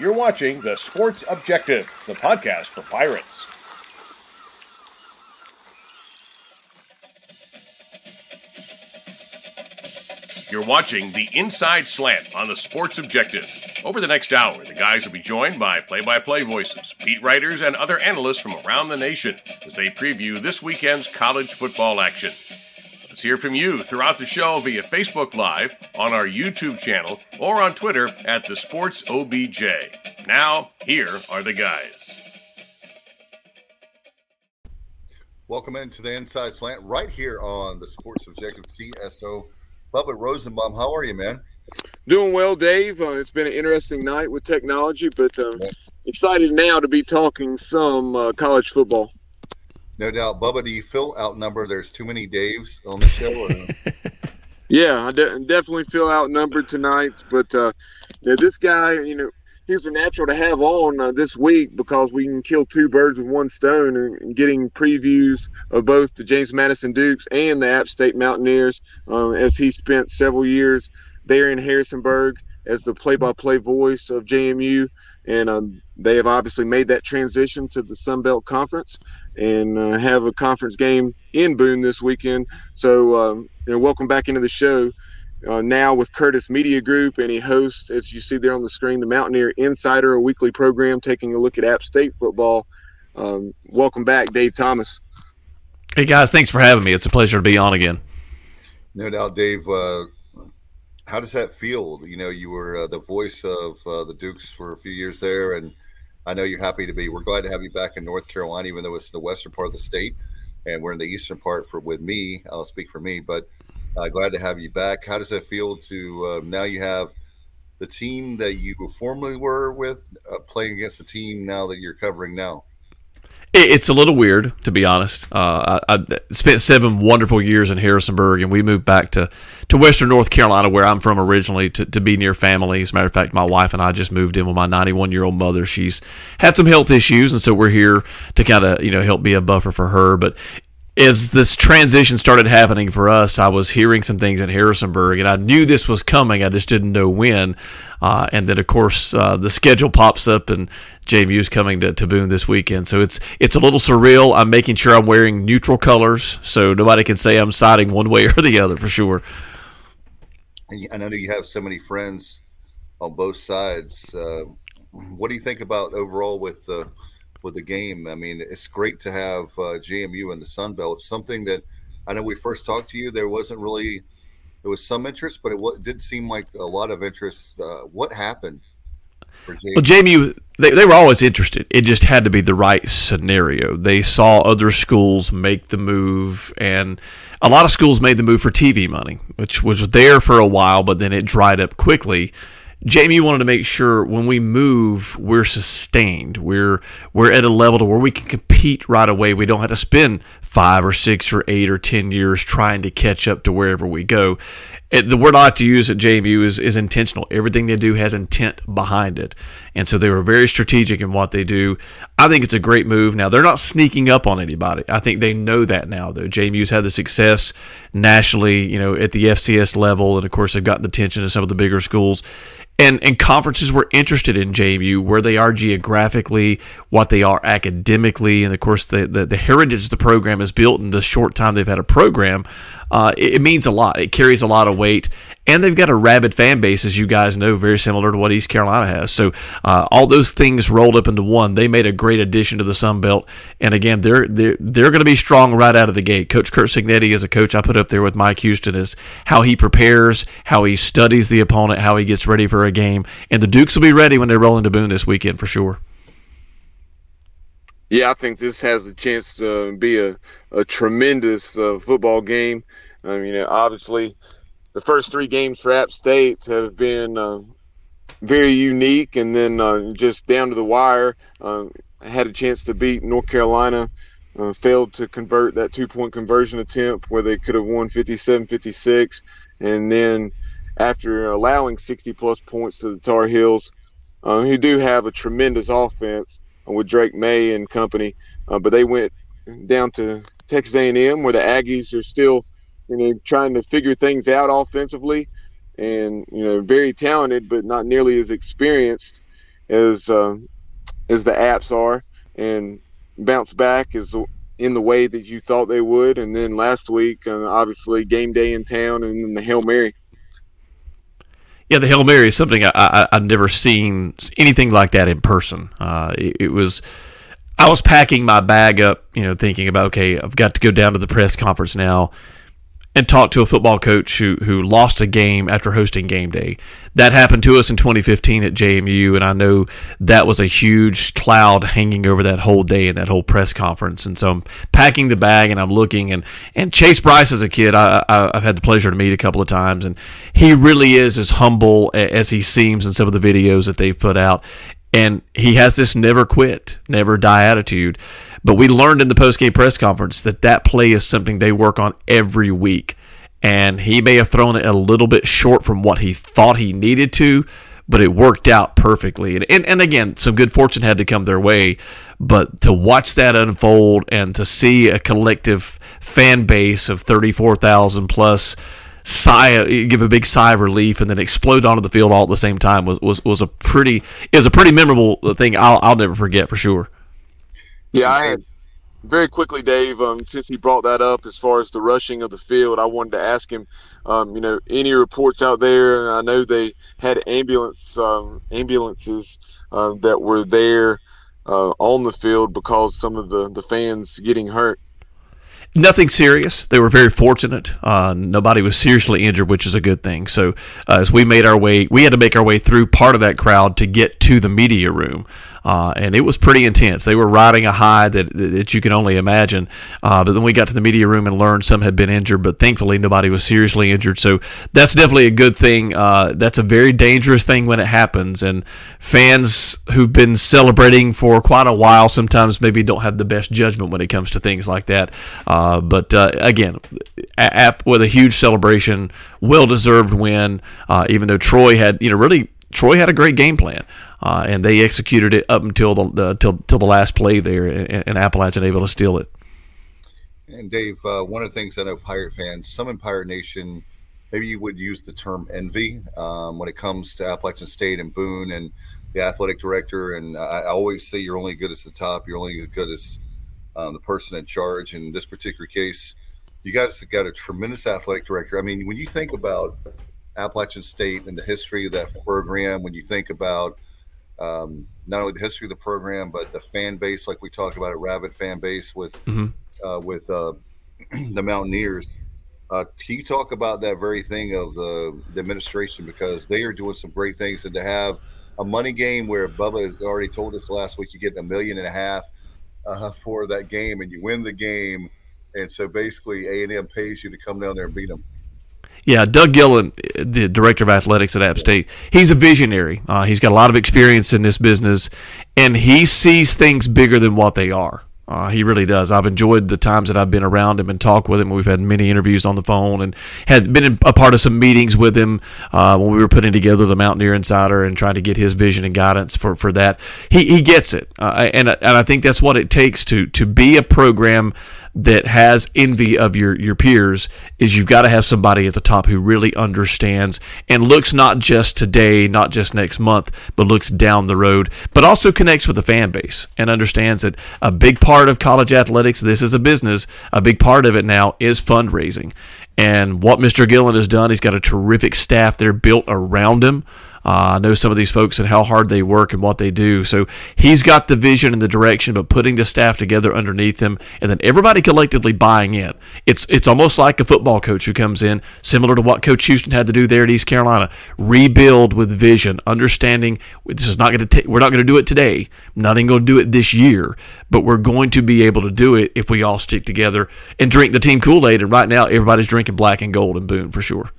You're watching The Sports Objective, the podcast for Pirates. You're watching the Inside Slant on the Sports Objective. Over the next hour, the guys will be joined by play by play voices, beat writers, and other analysts from around the nation as they preview this weekend's college football action. Let's hear from you throughout the show via Facebook Live, on our YouTube channel, or on Twitter at the Sports OBJ. Now, here are the guys. Welcome into the Inside Slant right here on the Sports Objective TSO Bubba Rosenbaum, how are you, man? Doing well, Dave. Uh, it's been an interesting night with technology, but um, yeah. excited now to be talking some uh, college football. No doubt, Bubba. Do you feel outnumbered? There's too many Daves on the show. yeah, I de- definitely feel outnumbered tonight. But uh, this guy, you know, he's a natural to have on uh, this week because we can kill two birds with one stone and, getting previews of both the James Madison Dukes and the App State Mountaineers um, as he spent several years there in Harrisonburg as the play-by-play voice of JMU and um, they have obviously made that transition to the Sun Belt Conference and uh, have a conference game in Boone this weekend. So, um, you know, welcome back into the show uh, now with Curtis Media Group, and he hosts, as you see there on the screen, the Mountaineer Insider, a weekly program taking a look at App State football. Um, welcome back, Dave Thomas. Hey guys, thanks for having me. It's a pleasure to be on again. No doubt, Dave. Uh, how does that feel? You know, you were uh, the voice of uh, the Dukes for a few years there, and I know you're happy to be. We're glad to have you back in North Carolina, even though it's the western part of the state, and we're in the eastern part for with me. I'll speak for me, but uh, glad to have you back. How does it feel to uh, now you have the team that you formerly were with uh, playing against the team now that you're covering now? It's a little weird, to be honest. Uh, I, I, spent seven wonderful years in Harrisonburg, and we moved back to, to Western North Carolina, where I'm from originally, to, to be near family. As a matter of fact, my wife and I just moved in with my 91 year old mother. She's had some health issues, and so we're here to kind of you know help be a buffer for her. But as this transition started happening for us, I was hearing some things in Harrisonburg, and I knew this was coming. I just didn't know when. Uh, and then, of course, uh, the schedule pops up, and JMU's coming to, to Boone this weekend. So it's it's a little surreal. I'm making sure I'm wearing neutral colors, so nobody can say I'm siding one way or the other for sure. And I know you have so many friends on both sides. Uh, what do you think about overall with the with the game. I mean, it's great to have uh, JMU in the Sun Belt. Something that I know we first talked to you, there wasn't really there was some interest, but it, w- did seem like a lot of interest. Uh, what happened? JMU? Well, JMU they, they were always interested. It just had to be the right scenario. They saw other schools make the move, and a lot of schools made the move for TV money, which was there for a while, but then it dried up quickly. JMU wanted to make sure when we move, we're sustained. We're we're at a level to where we can compete right away. We don't have to spend five or six or eight or ten years trying to catch up to wherever we go. It, the word I like to use at JMU is, is intentional. Everything they do has intent behind it. And so they were very strategic in what they do. I think it's a great move. Now, they're not sneaking up on anybody. I think they know that now, though. JMU's had the success nationally, you know, at the FCS level. And of course, they've got the attention of some of the bigger schools and and conferences were interested in JMU where they are geographically, what they are academically, and of course the the, the heritage the program has built in the short time they've had a program. Uh, it, it, means a lot. It carries a lot of weight, and they've got a rabid fan base, as you guys know, very similar to what East Carolina has. So uh, all those things rolled up into one. They made a great addition to the Sun Belt, and again, they're they're they're going to be strong right out of the gate. Coach Curt Cignetti is a coach I put up there with Mike Houston is how he prepares, how he studies the opponent, how he gets ready for a game, and the Dukes will be ready when they roll into Boone this weekend for sure. Yeah, I think this has the chance to be a, a tremendous uh, football game. I mean, obviously, the first three games for App State have been uh, very unique, and then uh, just down to the wire. Uh, had a chance to beat North Carolina, uh, failed to convert that two point conversion attempt where they could have won 57 56. And then after allowing 60 plus points to the Tar Heels, uh, who do have a tremendous offense, with Drake Maye and company. Uh, but they went down to Texas A&M where the Aggies are still, you know, trying to figure things out offensively, and you know, very talented but not nearly as experienced. as uh, as the apps are, and bounce back as in the way that you thought they would. And then last week, uh, obviously, game day in town, and then the hail mary. Yeah, the hail mary is something I, I, have never seen anything like that in person. Uh, it, it was. I was packing my bag up, you know, thinking about okay, I've got to go down to the press conference now and talk to a football coach who who lost a game after hosting game day. That happened to us in 2015 at JMU, and I know that was a huge cloud hanging over that whole day and that whole press conference. And so I'm packing the bag and I'm looking, and and Chase Brice as a kid, I, I have had the pleasure to meet a couple of times, and he really is as humble as he seems in some of the videos that they've put out, and he has this never quit, never die attitude. But we learned in the post-game press conference that that play is something they work on every week. And he may have thrown it a little bit short from what he thought he needed to, but it worked out perfectly. And, and, and again, some good fortune had to come their way. But to watch that unfold and to see a collective fan base of 34,000 plus sigh give a big sigh of relief and then explode onto the field all at the same time was, was, was a pretty was a pretty memorable thing I'll, I'll never forget for sure yeah, I had very quickly, Dave. Um, since he brought that up, as far as the rushing of the field, I wanted to ask him. Um, you know, any reports out there? I know they had ambulance um, ambulances uh, that were there uh, on the field because some of the the fans getting hurt. Nothing serious. They were very fortunate. Uh, nobody was seriously injured, which is a good thing. So, uh, as we made our way, we had to make our way through part of that crowd to get to the media room. Uh, and it was pretty intense. They were riding a high that that you can only imagine. Uh, but then we got to the media room and learned some had been injured, but thankfully nobody was seriously injured. So that's definitely a good thing. Uh, that's a very dangerous thing when it happens, and fans who've been celebrating for quite a while sometimes maybe don't have the best judgment when it comes to things like that. Uh, but uh, again, app with a huge celebration, well deserved win. Uh, even though Troy had you know really Troy had a great game plan uh, and they executed it up until the uh, till till the last play there, and, and Appalachian able to steal it. And Dave, uh, one of the things I know Pirate fans, some in Pirate Nation, maybe you would use the term envy um, when it comes to Appalachian State and Boone and the athletic director. And I, always say you're only good as the top, you're only as good as um, the person in charge. In this particular case, you guys got a tremendous athletic director. I mean, when you think about Appalachian State and the history of that program, when you think about um, not only the history of the program, but the fan base, like we talked about, a rabid fan base with mm-hmm. uh, with uh, the Mountaineers. Uh, can you talk about that very thing of the, the, administration because they are doing some great things, and to have a money game where Bubba already told us last week you get a million and a half uh, for that game, and you win the game, and so basically A and M pays you to come down there and beat them. Yeah, Doug Gillin, the director of athletics at App State, he's a visionary. Uh, he's got a lot of experience in this business, and he sees things bigger than what they are. Uh, he really does. I've enjoyed the times that I've been around him and talked with him. We've had many interviews on the phone and had been a part of some meetings with him uh, when we were putting together the Mountaineer Insider and trying to get his vision and guidance for, for that. He, he gets it, uh, and and I think that's what it takes to to be a program that has envy of your your peers is you've got to have somebody at the top who really understands and looks not just today, not just next month, but looks down the road, but also connects with the fan base and understands that a big part of college athletics, this is a business, a big part of it now is fundraising. And what Mr. Gillin has done, he's got a terrific staff there built around him. Uh, I know some of these folks and how hard they work and what they do. So he's got the vision and the direction, but putting the staff together underneath him, and then everybody collectively buying in. It's it's almost like a football coach who comes in, similar to what Coach Houston had to do there at East Carolina. Rebuild with vision, understanding this is not going to take. We're not going to do it today. Not even going to do it this year, but we're going to be able to do it if we all stick together and drink the team Kool Aid. And right now, everybody's drinking black and gold and Boone for sure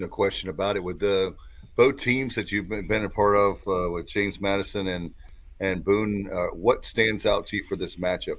no question about it. With the both teams that you've been a part of uh, with James Madison and and Boone, uh, what stands out to you for this matchup?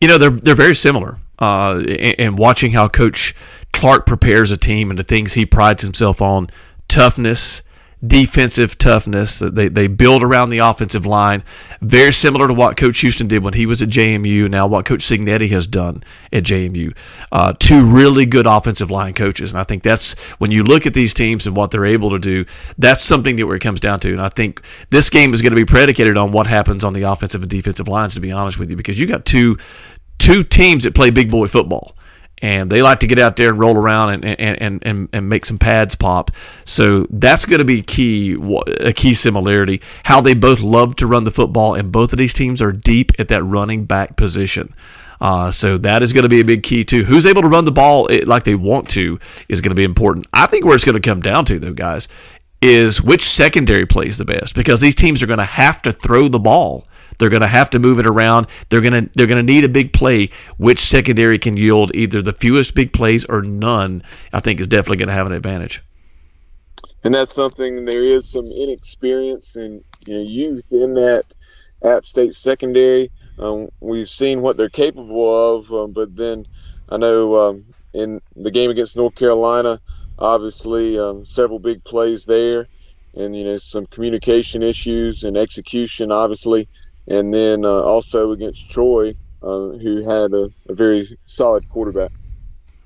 You know, they're they're very similar. Uh, and, and watching how Coach Clark prepares a team and the things he prides himself on: toughness, defensive toughness. That they they build around the offensive line, very similar to what Coach Houston did when he was at JMU. Now what Coach Cignetti has done at JMU. Uh, two really good offensive line coaches, and I think that's when you look at these teams and what they're able to do. That's something that where it comes down to. And I think this game is going to be predicated on what happens on the offensive and defensive lines. To be honest with you, because you got two two teams that play big boy football and they like to get out there and roll around and and, and, and make some pads pop. So that's going to be key a key similarity. How they both love to run the football, and both of these teams are deep at that running back position. Uh, so that is going to be a big key too. Who's able to run the ball like they want to is going to be important. I think where it's going to come down to though, guys, is which secondary plays the best because these teams are going to have to throw the ball. They're going to have to move it around. They're going to they're going to need a big play. Which secondary can yield either the fewest big plays or none? I think is definitely going to have an advantage. And that's something. There is some inexperience and you know, youth in that App State secondary. Um, we've seen what they're capable of, um, but then I know um, in the game against North Carolina, obviously um, several big plays there, and you know some communication issues and execution, obviously and then uh, also against Troy, uh, who had a, a, very solid quarterback.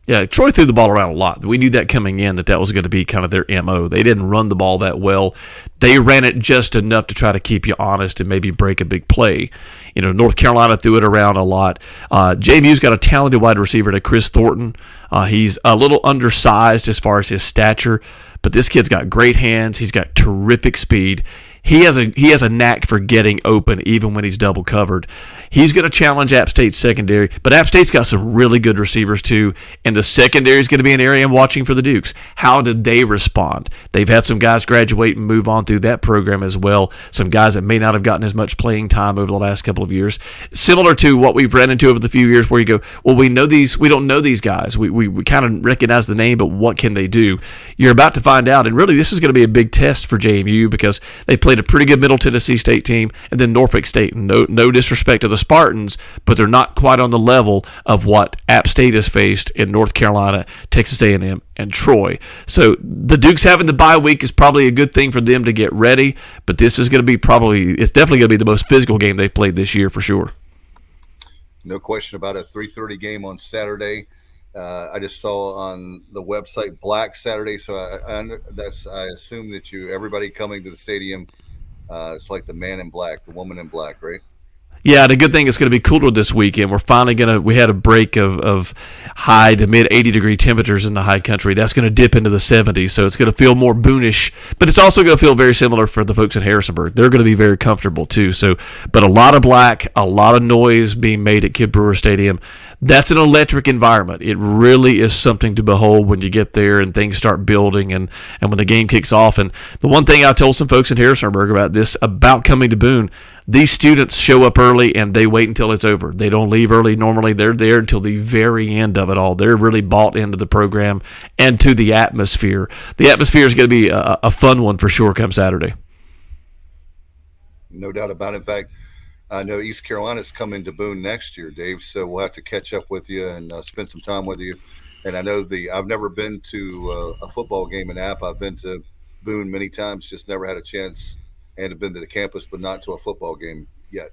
Yeah, Troy threw the ball around a lot. We knew that coming in that that was going to be kind of their mo. They didn't run the ball that well. They ran it just enough to try to keep you honest and maybe break a big play. You know, North Carolina threw it around a lot. Uh, JMU's got a talented wide receiver to Kris Thornton. Uh, he's a little undersized as far as his stature, but this kid's got great hands. He's got terrific speed he has a he has a knack for getting open even when he's double covered. He's going to challenge App State's secondary, but App State's got some really good receivers too, and the secondary is going to be an area I'm watching for the Dukes. How did they respond? They've had some guys graduate and move on through that program as well. Some guys that may not have gotten as much playing time over the last couple of years, similar to what we've run into over the few years, where you go, well, we know these, we don't know these guys. We we, we kind of recognize the name, but what can they do? You're about to find out, and really, this is going to be a big test for JMU because they played a pretty good Middle Tennessee State team, and then Norfolk State. No no disrespect to the Spartans, but they're not quite on the level of what App State has faced in North Carolina, Texas A&M, and Troy. So the Dukes having the bye week is probably a good thing for them to get ready. But this is going to be probably it's definitely going to be the most physical game they've played this year for sure. No question about a 3:30 game on Saturday. Uh, I just saw on the website Black Saturday, so I, I, that's I assume that you everybody coming to the stadium, uh, it's like the man in black, the woman in black, right? Yeah, the good thing is going to be cooler this weekend. We're finally going to. We had a break of, of high to mid 80 degree temperatures in the high country. That's going to dip into the 70s, so it's going to feel more boonish. But it's also going to feel very similar for the folks in Harrisonburg. They're going to be very comfortable too. So, but a lot of black, a lot of noise being made at Kidd Brewer Stadium. That's an electric environment. It really is something to behold when you get there and things start building and, and when the game kicks off. And the one thing I told some folks in Harrisonburg about this about coming to Boone these students show up early and they wait until it's over. They don't leave early normally. They're there until the very end of it all. They're really bought into the program and to the atmosphere. The atmosphere is going to be a, a fun one for sure come Saturday. No doubt about it. In fact, I know East Carolina's coming to Boone next year, Dave. So we'll have to catch up with you and uh, spend some time with you. And I know the I've never been to uh, a football game in App. I've been to Boone many times, just never had a chance and have been to the campus, but not to a football game yet.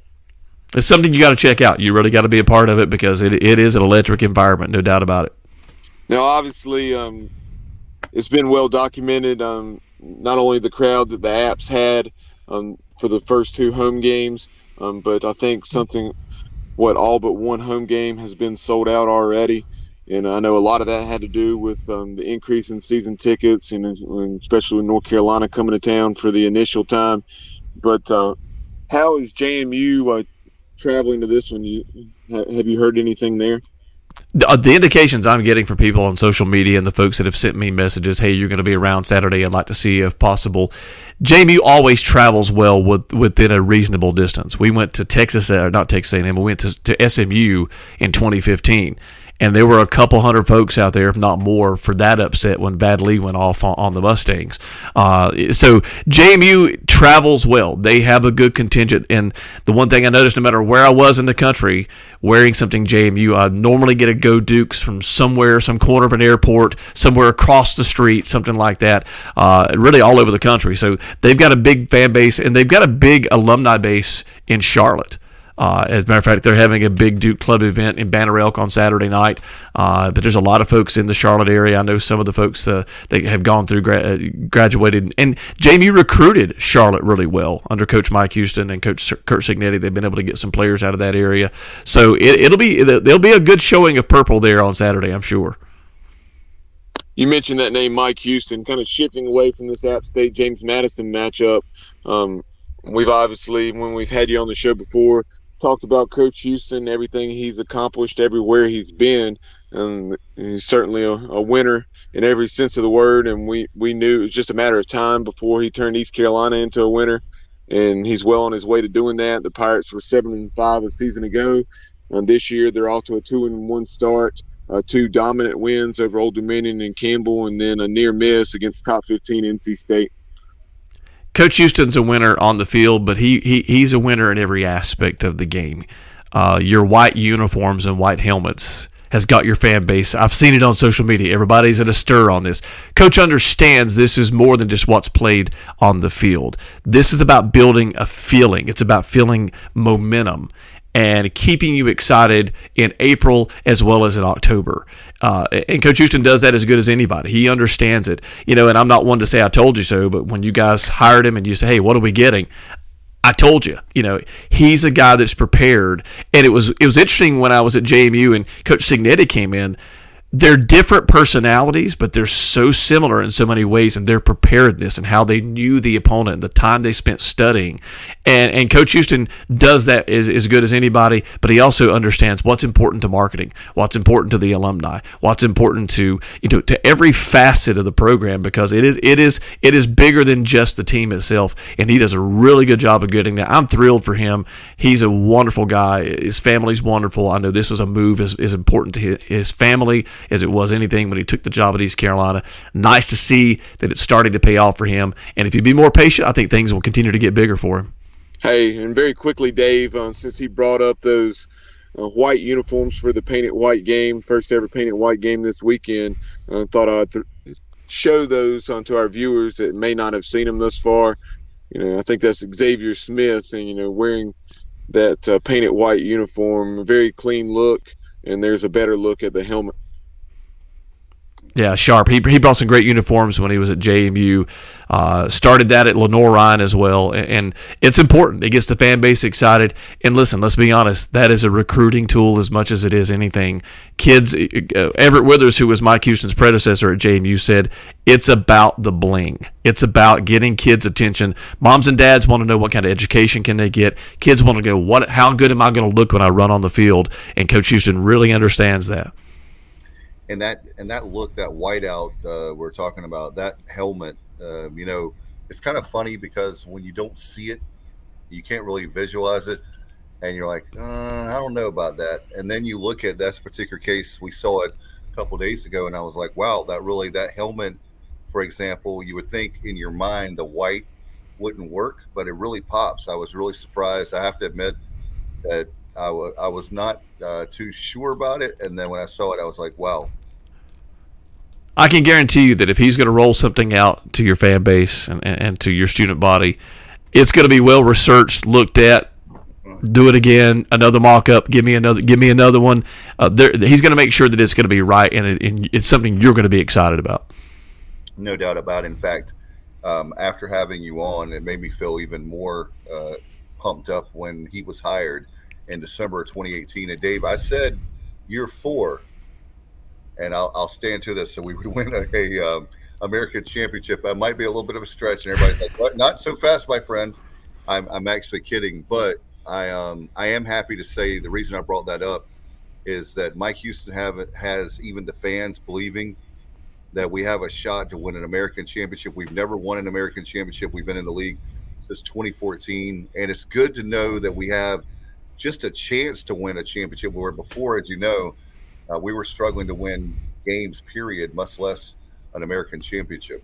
It's something you got to check out. You really got to be a part of it because it, it is an electric environment, no doubt about it. Now, obviously, um, it's been well documented. Um, not only the crowd that the apps had um, for the first two home games, um, but I think something, what all but one home game has been sold out already. And I know a lot of that had to do with um, the increase in season tickets, and, and, especially North Carolina coming to town for the initial time. But uh, how is JMU uh, traveling to this one? You have you heard anything there? The, uh, the, indications I'm getting from people on social media and the folks that have sent me messages, hey, you're going to be around Saturday. I'd like to see you if possible. JMU always travels well with, within a reasonable distance. We went to Texas, or uh, not Texas A&M, we went to, to SMU in 2015 and there were a couple hundred folks out there, if not more, for that upset when Vad Lee went off on, on the Mustangs. Uh, so JMU travels well; they have a good contingent, and the one thing I noticed, no matter where I was in the country, wearing something JMU, I normally get a Go Dukes from somewhere, some corner of an airport, somewhere across the street, something like that. Uh, really all over the country. So they've got a big fan base, and they've got a big alumni base in Charlotte. Uh, as a matter of fact, they're having a big Duke Club event in Banner Elk on Saturday night. Uh, but there's a lot of folks in the Charlotte area. I know some of the folks uh, that have gone through, gra- uh, graduated. And JMU recruited Charlotte really well under Coach Mike Houston and Coach Curt Cignetti. They've been able to get some players out of that area. So it, will be there'll be a good showing of purple there on Saturday, I'm sure. You mentioned that name, Mike Houston, kind of shifting away from this App State James Madison matchup. Um, we've obviously, when we've had you on the show before, talked about Coach Houston, everything he's accomplished everywhere he's been, and he's certainly a, a, winner in every sense of the word. And we we knew it was just a matter of time before he turned East Carolina into a winner, and he's well on his way to doing that. The Pirates were seven and five a season ago, and this year they're off to a two and one start. Uh, two dominant wins over Old Dominion and Campbell, and then a near miss against top 15 NC State. Coach Houston's a winner on the field, but he, he he's a winner in every aspect of the game. Uh, your white uniforms and white helmets has got your fan base. I've seen it on social media. Everybody's in a stir on this. Coach understands this is more than just what's played on the field. This is about building a feeling. It's about feeling momentum and keeping you excited in April as well as in October. Uh, and Coach Houston does that as good as anybody. He understands it, you know. And I'm not one to say I told you so, but when you guys hired him and you say, "Hey, what are we getting?" I told you, you know, he's a guy that's prepared. And it was it was interesting when I was at JMU and Coach Cignetti came in they're different personalities, but they're so similar in so many ways in their preparedness and how they knew the opponent and the time they spent studying. And and Coach Houston does that as, as good as anybody, but he also understands what's important to marketing, what's important to the alumni, what's important to you know to every facet of the program because it is it is it is bigger than just the team itself. And he does a really good job of getting that. I'm thrilled for him. He's a wonderful guy. His family's wonderful. I know this was a move is, is important to his, his family as it was anything when he took the job at East Carolina. Nice to see that it's starting to pay off for him. And if you be more patient, I think things will continue to get bigger for him. Hey, and very quickly, Dave, um, since he brought up those uh, white uniforms for the painted white game, first ever painted white game this weekend, I uh, thought I'd th- show those onto our viewers that may not have seen them thus far. You know, I think that's Xavier Smith, and you know, wearing that uh, painted white uniform, very clean look, and there's a better look at the helmet. Yeah, sharp. He, he brought some great uniforms when he was at JMU. Uh, started that at Lenoir-Rhyne as well, and, and, it's important. It gets the fan base excited. And listen, let's be honest, that is a recruiting tool as much as it is anything. Kids, uh, Everett Withers, who was Mike Houston's predecessor at JMU, said it's about the bling. It's about getting kids' attention. Moms and dads want to know what kind of education can they get. Kids want to go, what? How good am I going to look when I run on the field? And Coach Houston really understands that and that and that look, that whiteout uh, we're talking about, that helmet, uh, you know, it's kind of funny because when you don't see it, you can't really visualize it, and you're like, uh, I don't know about that. And then you look at that particular case, we saw it a couple days ago, and I was like, wow, that really that helmet, for example, you would think in your mind the white wouldn't work, but it really pops. I was really surprised. I have to admit that I, w- I was not uh, too sure about it. And then when I saw it, I was like, wow, I can guarantee you that if he's going to roll something out to your fan base and, and to your student body, it's going to be well researched, looked at. Do it again, another mock up. Give me another. Give me another one. Uh, there, he's going to make sure that it's going to be right, and, it, and, it's something you're going to be excited about. No doubt about. It. In fact, um, after having you on, it made me feel even more uh, pumped up when he was hired in December of 2018. And Dave, I said year four and I'll, I'll stand to this. So we would win a, a um, American championship. That might be a little bit of a stretch, and everybody's like, "What? Not so fast, my friend." I'm, I'm actually kidding, but I um I am happy to say the reason I brought that up is that Mike Houston have has even the fans believing that we have a shot to win an American championship. We've never won an American championship. We've been in the league since 2014, and it's good to know that we have just a chance to win a championship. Where before, as you know, uh, we were struggling to win games. Period, much less an American championship.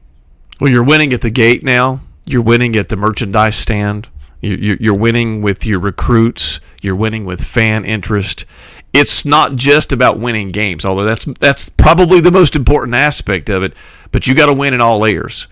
Well, you're winning at the gate now. You're winning at the merchandise stand. You're winning with your recruits. You're winning with fan interest. It's not just about winning games, although that's that's probably the most important aspect of it. But you got to win in all layers.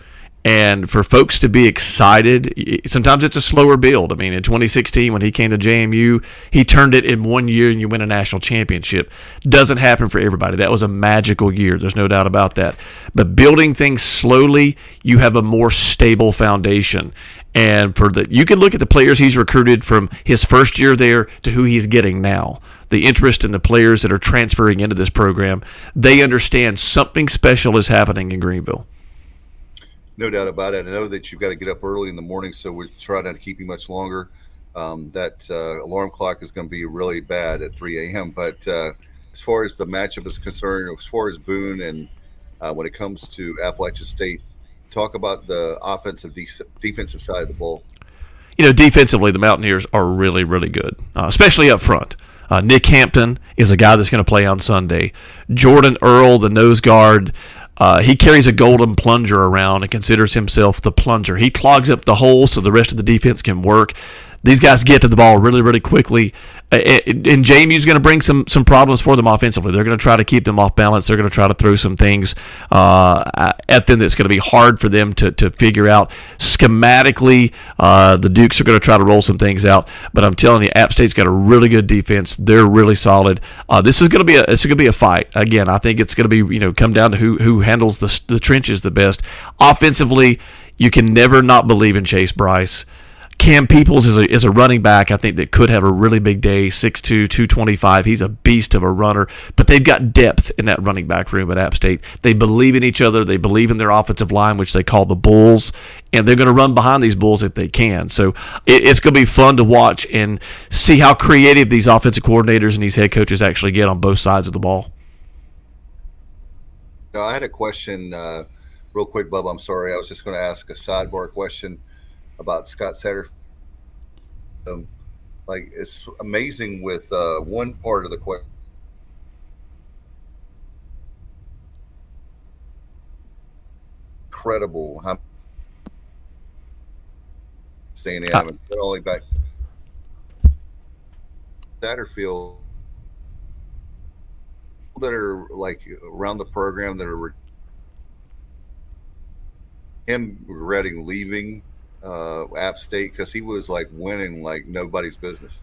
And for folks to be excited, sometimes it's a slower build. I mean, in 2016, when he came to JMU, he turned it in one year and you win a national championship. Doesn't happen for everybody. That was a magical year. There's no doubt about that. But building things slowly, you have a more stable foundation. And for the, you can look at the players he's recruited from his first year there to who he's getting now. The interest in the players that are transferring into this program, they understand something special is happening in Greenville. No doubt about it. I know that you've got to get up early in the morning, so we try not to keep you much longer. Um, that uh, alarm clock is going to be really bad at 3 a.m. But uh, as far as the matchup is concerned, as far as Boone and uh, when it comes to Appalachian State, talk about the offensive, de- defensive side of the ball. You know, defensively, the Mountaineers are really, really good, uh, especially up front. Uh, Nick Hampton is a guy that's going to play on Sunday. Jordan Earl, the nose guard, uh, he carries a golden plunger around and considers himself the plunger. He clogs up the hole so the rest of the defense can work. These guys get to the ball really, really quickly. And JMU's going to bring some some problems for them offensively. They're going to try to keep them off balance. They're going to try to throw some things uh, at them that's going to be hard for them to, to figure out. Schematically, uh, the Dukes are going to try to roll some things out. But I'm telling you, App State's got a really good defense. They're really solid. Uh, this is going to be a it's going to be a fight. Again, I think it's going to be you know come down to who who handles the the trenches the best. Offensively, you can never not believe in Chase Brice. Cam Peoples is a, is a running back, I think, that could have a really big day 6'2, 225. He's a beast of a runner, but they've got depth in that running back room at App State. They believe in each other, they believe in their offensive line, which they call the Bulls, and they're going to run behind these Bulls if they can. So it, it's going to be fun to watch and see how creative these offensive coordinators and these head coaches actually get on both sides of the ball. I had a question, uh, real quick, Bub. I'm sorry. I was just going to ask a sidebar question about Scott Satterfield. Um, like it's amazing with uh, one part of the question. Incredible how staying in. Uh, only back Satterfield that are like around the program that are him regretting leaving uh, App State because he was like winning like nobody's business.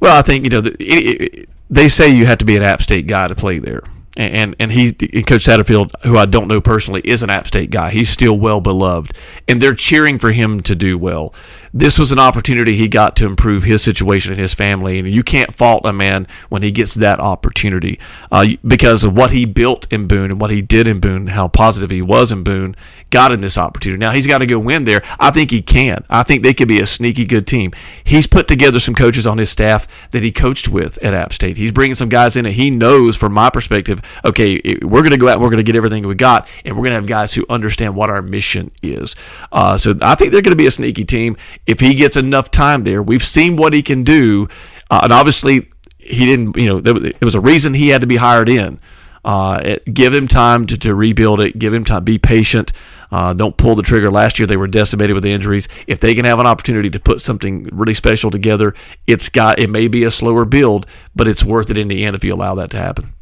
Well, I think you know the, it, it, they say you have to be an App State guy to play there, and and he and Coach Satterfield, who I don't know personally, is an App State guy. He's still well beloved, and they're cheering for him to do well this was an opportunity he got to improve his situation and his family. And you can't fault a man when he gets that opportunity uh, because of what he built in Boone and what he did in Boone, how positive he was in Boone, got in this opportunity. Now he's got to go win there. I think he can. I think they could be a sneaky good team. He's put together some coaches on his staff that he coached with at App State. He's bringing some guys in and he knows, from my perspective, okay, we're going to go out and we're going to get everything we got, and we're going to have guys who understand what our mission is. Uh, so I think they're going to be a sneaky team if he gets enough time there. We've seen what he can do, uh, and obviously he didn't. You know, there, was a reason he had to be hired in. Uh, it, give him time to, to rebuild it. Give him time. Be patient. Uh, don't pull the trigger. Last year they were decimated with injuries. If they can have an opportunity to put something really special together, it's got. It may be a slower build, but it's worth it in the end if you allow that to happen.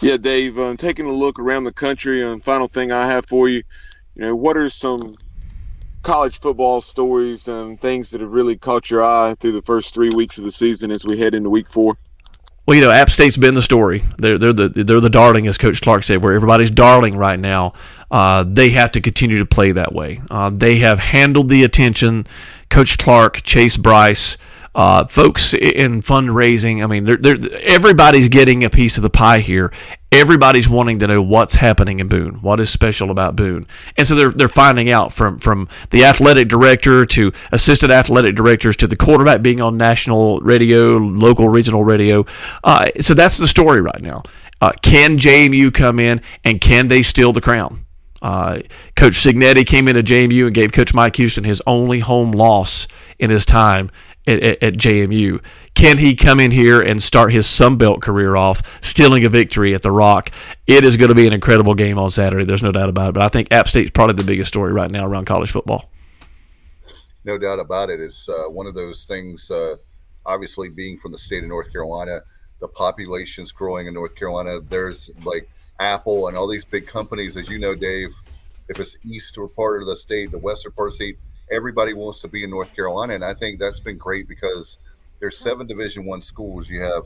Yeah, Dave. Um, taking a look around the country, and final thing I have for you, you know, what are some college football stories and things that have really caught your eye through the first three weeks of the season as we head into week four? Well, you know, App State's been the story. They're they're the they're the darling, as Coach Clark said, where everybody's darling right now. Uh, they have to continue to play that way. Uh, they have handled the attention. Coach Clark, Chase Brice, uh, folks in fundraising. I mean, they're, they're, everybody's getting a piece of the pie here. Everybody's wanting to know what's happening in Boone, what is special about Boone, and so they're they're finding out from from the athletic director to assistant athletic directors to the quarterback being on national radio, local regional radio. Uh, so that's the story right now. Uh, can JMU come in and can they steal the crown? Uh, Coach Cignetti came into JMU and gave Coach Mike Houston his only home loss in his time at, at, at, JMU. Can he come in here and start his Sun Belt career off, stealing a victory at the Rock? It is going to be an incredible game on Saturday. There's no doubt about it. But I think App State's probably the biggest story right now around college football. No doubt about it. It's uh, one of those things. Uh, obviously, being from the state of North Carolina, the population's growing in North Carolina. There's like Apple and all these big companies, as you know, Dave. If it's east or part of the state, the western part of the state, everybody wants to be in North Carolina, and I think that's been great because there's seven Division One schools. You have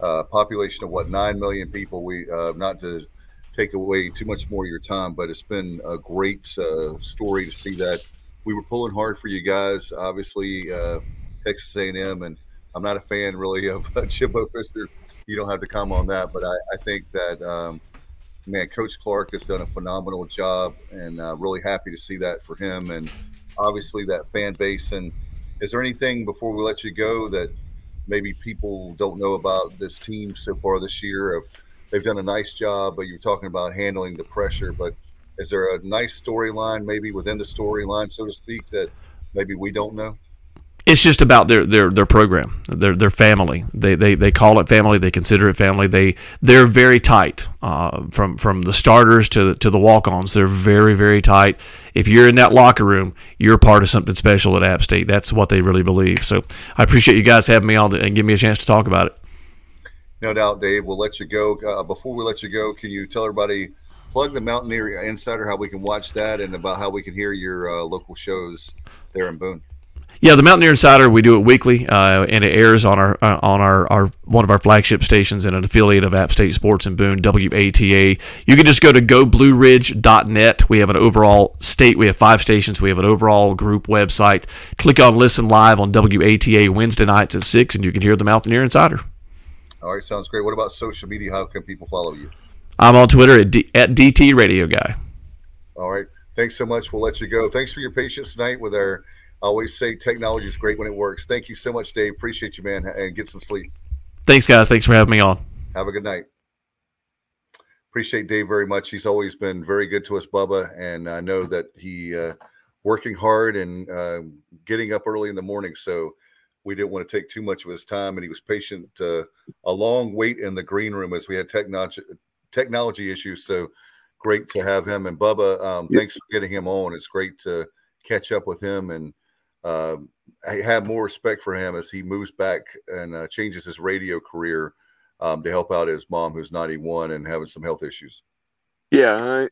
a population of what nine million people. We uh, not to take away too much more of your time, but it's been a great uh, story to see that we were pulling hard for you guys. Obviously, uh, Texas A&M, and I'm not a fan really of Jimbo Fisher. You don't have to comment on that, but I, I think that um, man, Coach Clark has done a phenomenal job, and uh, really happy to see that for him, and obviously that fan base. And is there anything before we let you go that maybe people don't know about this team so far this year? Of they've done a nice job, but you're talking about handling the pressure. But is there a nice storyline, maybe within the storyline, so to speak, that maybe we don't know? It's just about their their their program, their their family. They they they call it family. They consider it family. They they're very tight uh, from from the starters to the, to the walk ons. They're very very tight. If you're in that locker room, you're part of something special at App State. That's what they really believe. So I appreciate you guys having me on and give me a chance to talk about it. No doubt, Dave. We'll let you go. Uh, before we let you go, can you tell everybody plug the Mountaineer Insider how we can watch that and about how we can hear your uh, local shows there in Boone? Yeah, the Mountaineer Insider. We do it weekly, uh, and it airs on our uh, on our, our one of our flagship stations and an affiliate of App State Sports in Boone, WATA. You can just go to goblueridge.net. We have an overall state. We have five stations. We have an overall group website. Click on Listen Live on WATA Wednesday nights at six, and you can hear the Mountaineer Insider. All right, sounds great. What about social media? How can people follow you? I'm on Twitter at, D- at DT Radio Guy. All right. Thanks so much. We'll let you go. Thanks for your patience tonight with our I always say technology is great when it works. Thank you so much, Dave. Appreciate you, man, and get some sleep. Thanks, guys. Thanks for having me on. Have a good night. Appreciate Dave very much. He's always been very good to us, Bubba, and I know that he uh, working hard and uh, getting up early in the morning. So we didn't want to take too much of his time, and he was patient. Uh, a long wait in the green room as we had technology technology issues. So great to have him and Bubba. Um, thanks for getting him on. It's great to catch up with him and uh, I have more respect for him as he moves back and uh, changes his radio career um, to help out his mom, who's 91 and having some health issues. Yeah,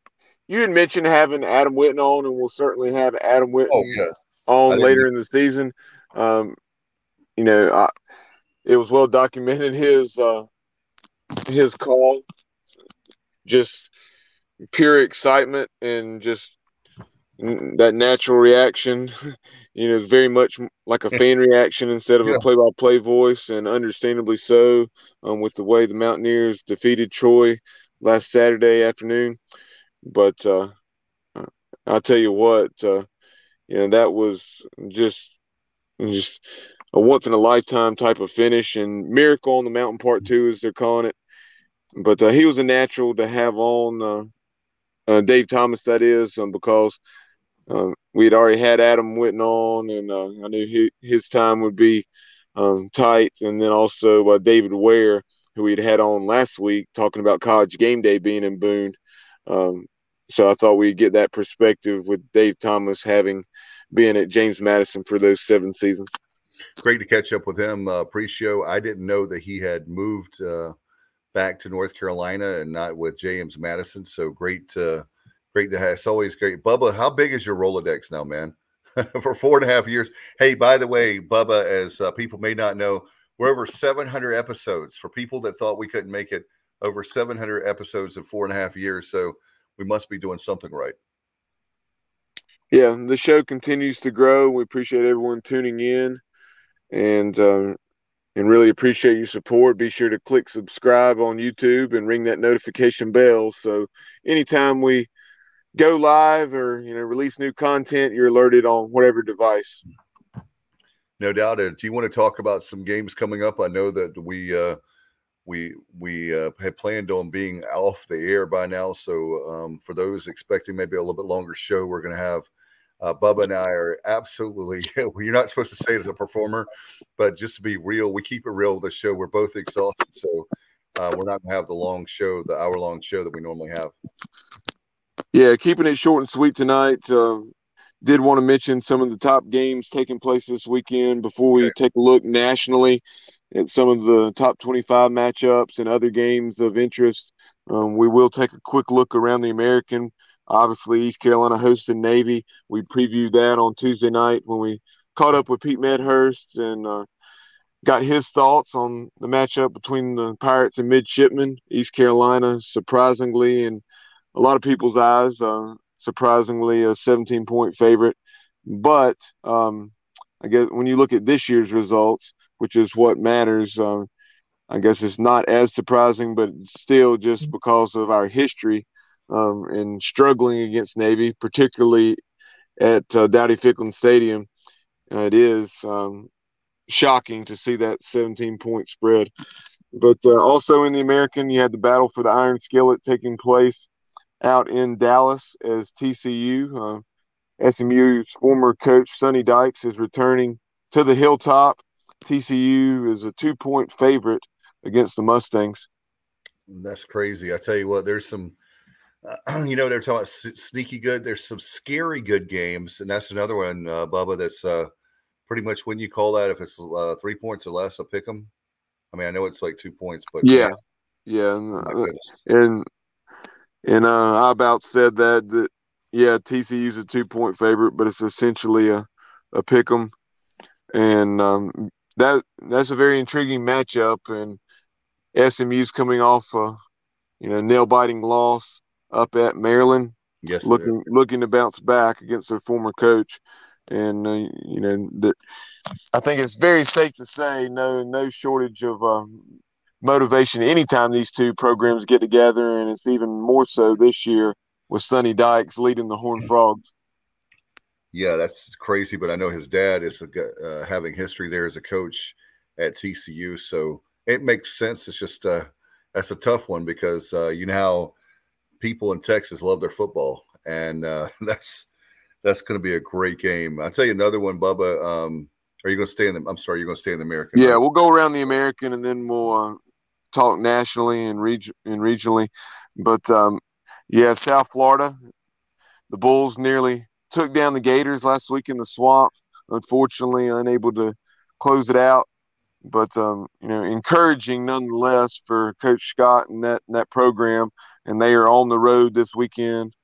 you had mentioned having Adam Witten on, and we'll certainly have Adam Witten oh, yeah. on later in the season. Um, you know, I, it was well documented his uh, his call, just pure excitement and just that natural reaction you know, very much like a fan reaction instead of yeah. a play-by-play voice, and understandably so, um, with the way the Mountaineers defeated Troy last Saturday afternoon. But uh, I'll tell you what, uh, you know, that was just just a once in a lifetime type of finish and miracle on the mountain part two, as they're calling it. But uh, he was a natural to have on uh, uh, Dave Thomas, that is, um, because um, we had already had Adam Witten on, and uh, I knew he, his time would be um, tight. And then also uh, David Ware, who we'd had on last week, talking about college game day being in Boone. Um, so I thought we'd get that perspective with Dave Thomas having been at James Madison for those seven seasons. Great to catch up with him uh, pre-show. I didn't know that he had moved uh, back to North Carolina and not with James Madison. So great to Great to have. It's always great. Bubba, how big is your Rolodex now, man? For four and a half years. Hey, by the way, Bubba, as uh, people may not know, we're over 700 episodes. For people that thought we couldn't make it, over 700 episodes in four and a half years. So we must be doing something right. Yeah, the show continues to grow. We appreciate everyone tuning in, and um, and really appreciate your support. Be sure to click subscribe on YouTube and ring that notification bell. So anytime we go live or you know release new content, you're alerted on whatever device. No doubt. Do you want to talk about some games coming up? I know that we uh, we we uh, had planned on being off the air by now. So um, for those expecting maybe a little bit longer show, we're going to have uh, Bubba and I are absolutely, you're not supposed to say it as a performer, but just to be real, we keep it real with the show. We're both exhausted. So uh, we're not going to have the long show, the hour long show that we normally have. Yeah, keeping it short and sweet tonight. Uh, did want to mention some of the top games taking place this weekend before we take a look nationally at some of the top 25 matchups and other games of interest. Um, we will take a quick look around the American. Obviously, East Carolina hosted Navy. We previewed that on Tuesday night when we caught up with Pete Medhurst and uh, got his thoughts on the matchup between the Pirates and Midshipmen. East Carolina, surprisingly, in a lot of people's eyes, uh, surprisingly a 17 point favorite. But um, I guess when you look at this year's results, which is what matters, uh, I guess it's not as surprising, but still just because of our history um, and struggling against Navy, particularly at uh, Dowdy Ficklen Stadium, uh, it is um, shocking to see that 17 point spread. But uh, also in the American, you had the battle for the Iron Skillet taking place out in Dallas as TCU. Uh, SMU's former coach Sonny Dykes is returning to the hilltop. TCU is a two point favorite against the Mustangs. That's crazy. I tell you what, there's some, uh, you know, they're talking about sneaky good. There's some scary good games, and that's another one, uh, Bubba. That's uh, pretty much when you call that if it's uh, three points or less, a pick them. I mean, I know it's like two points, but yeah, yeah, and, uh, and and uh, I about said that that yeah, TCU's a two point favorite, but it's essentially a a pick 'em, and um, that that's a very intriguing matchup. And SMU's coming off a you know nail biting loss up at Maryland. Yes, looking looking to bounce back against their former coach, and uh, you know that I think it's very safe to say no no shortage of um, motivation anytime these two programs get together, and it's even more so this year with Sonny Dykes leading the Horned Frogs. Yeah, that's crazy, but I know his dad is uh, having history there as a coach at TCU, so it makes sense. It's just uh, that's a tough one because uh, you know how people in Texas love their football, and uh, that's that's going to be a great game. I'll tell you another one, Bubba. Um, are you going to stay in the? I'm sorry, you're going to stay in the American. Yeah, right? we'll go around the American, and then we'll uh, talk nationally and reg- and regionally, but um, yeah, South Florida, the Bulls nearly took down the Gators last week in the swamp. Unfortunately, unable to close it out, but um, you know, encouraging nonetheless for Coach Scott and that and that program. And they are on the road this weekend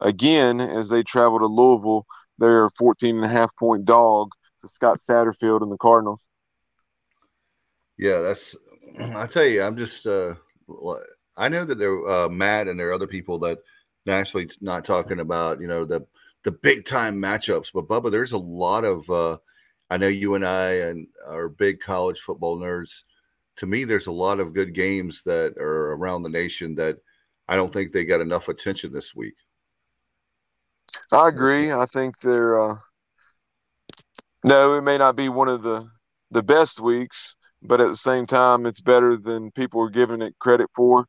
again as they travel to Louisville. They're a 14 and a half point dog to Scott Satterfield and the Cardinals. Yeah, that's I tell you, I'm just uh, I know that there uh, Matt and there are other people that naturally not talking about you know the the big time matchups, but Bubba, there's a lot of uh, I know you and I and are big college football nerds. To me, there's a lot of good games that are around the nation that I don't think they got enough attention this week. I agree. I think they're uh, no, it may not be one of the the best weeks, but at the same time, it's better than people are giving it credit for.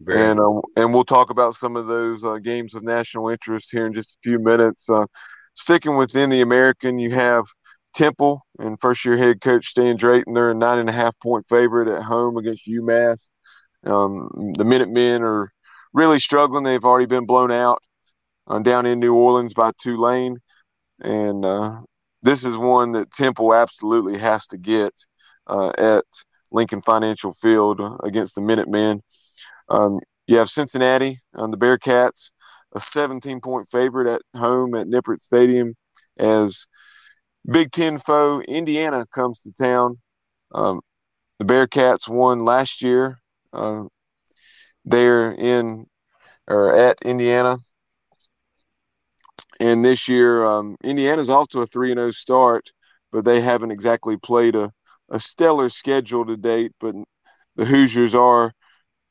Very and uh, and we'll talk about some of those uh, games of national interest here in just a few minutes. Uh, sticking within the American, you have Temple and first year head coach Stan Drayton. They're a nine and a half point favorite at home against UMass. Um, the Minutemen are really struggling. They've already been blown out uh, down in New Orleans by Tulane, and uh, this is one that Temple absolutely has to get uh, at Lincoln Financial Field against the Minutemen. Um, you have Cincinnati on the Bearcats, a 17 point favorite at home at Nippert Stadium as Big Ten foe Indiana comes to town. Um, the Bearcats won last year. Uh, they're in or at Indiana. And this year, um, Indiana's off to a 3 0 start, but they haven't exactly played a, a stellar schedule to date. But the Hoosiers are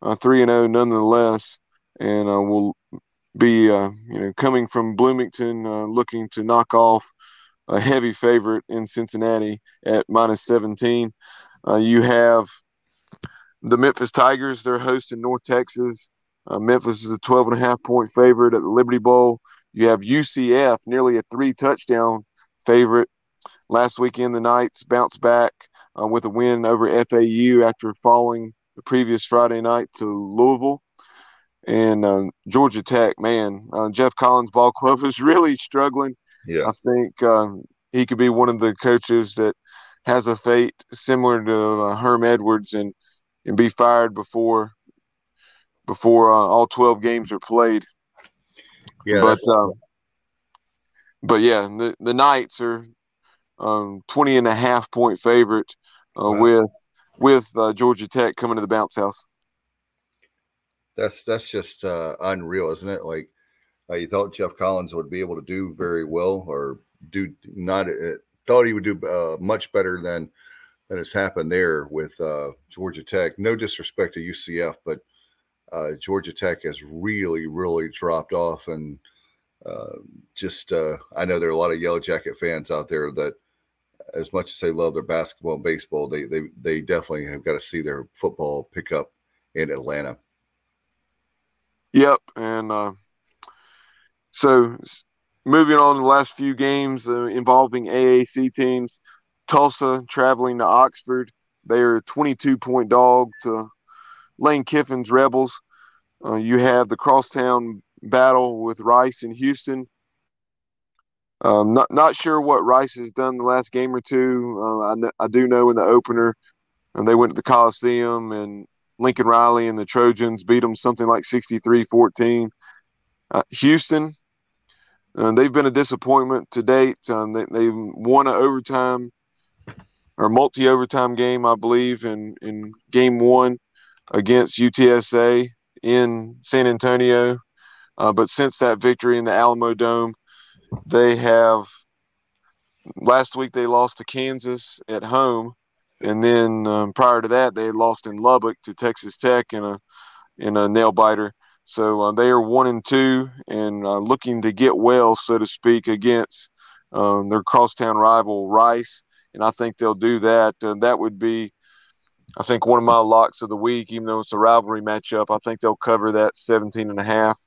uh, three and zero oh nonetheless, and uh, will be uh, you know coming from Bloomington, looking to knock off a heavy favorite in Cincinnati at minus 17. you have the Memphis Tigers. They're hosting North Texas. Uh, Memphis is a 12 and a half point favorite at the Liberty Bowl. you have UCF, nearly a three touchdown favorite. Last weekend, the Knights bounced back uh, with a win over FAU after falling the previous Friday night to Louisville. And uh, Georgia Tech, man, uh, Geoff Collins Ball Club is really struggling. Yeah. I think um, he could be one of the coaches that has a fate similar to uh, Herm Edwards and and be fired before before uh, all 12 games are played. Yeah. but but yeah, the the Knights are um, 20 and a half point favorite uh, Wow. with with uh, Georgia Tech coming to the bounce house. That's that's just uh, unreal, isn't it? Like uh, you thought Geoff Collins would be able to do very well, or do not. Uh, thought he would do uh, much better than than has happened there with uh, Georgia Tech. No disrespect to UCF, but uh, Georgia Tech has really, really dropped off, and uh, just uh, I know there are a lot of Yellow Jacket fans out there that, as much as they love their basketball and baseball, they they they definitely have got to see their football pick up in Atlanta. Yep, and uh, so moving on the last few games uh, involving AAC teams, Tulsa traveling to Oxford. They are a 22 point dog to Lane Kiffin's Rebels. Uh, you have the crosstown battle with Rice in Houston. Um, not not sure what Rice has done the last game or two. Uh, I, I do know in the opener, and they went to the Coliseum and Lincoln Riley and the Trojans beat them something like 63-14. Uh, Houston, uh, they've been a disappointment to date. Um, they, they won an overtime or multi-overtime game, I believe, in, in game one against UTSA in San Antonio. Uh, but since that victory in the Alamo Dome, they have last week they lost to Kansas at home, and then um, prior to that they lost in Lubbock to Texas Tech in a in a nail biter. So uh, they are one and two, and uh, looking to get well, so to speak, against um, their crosstown rival Rice, and I think they'll do that. Uh, that would be, I think, one of my locks of the week, even though it's a rivalry matchup. I think they'll cover that 17 and a half.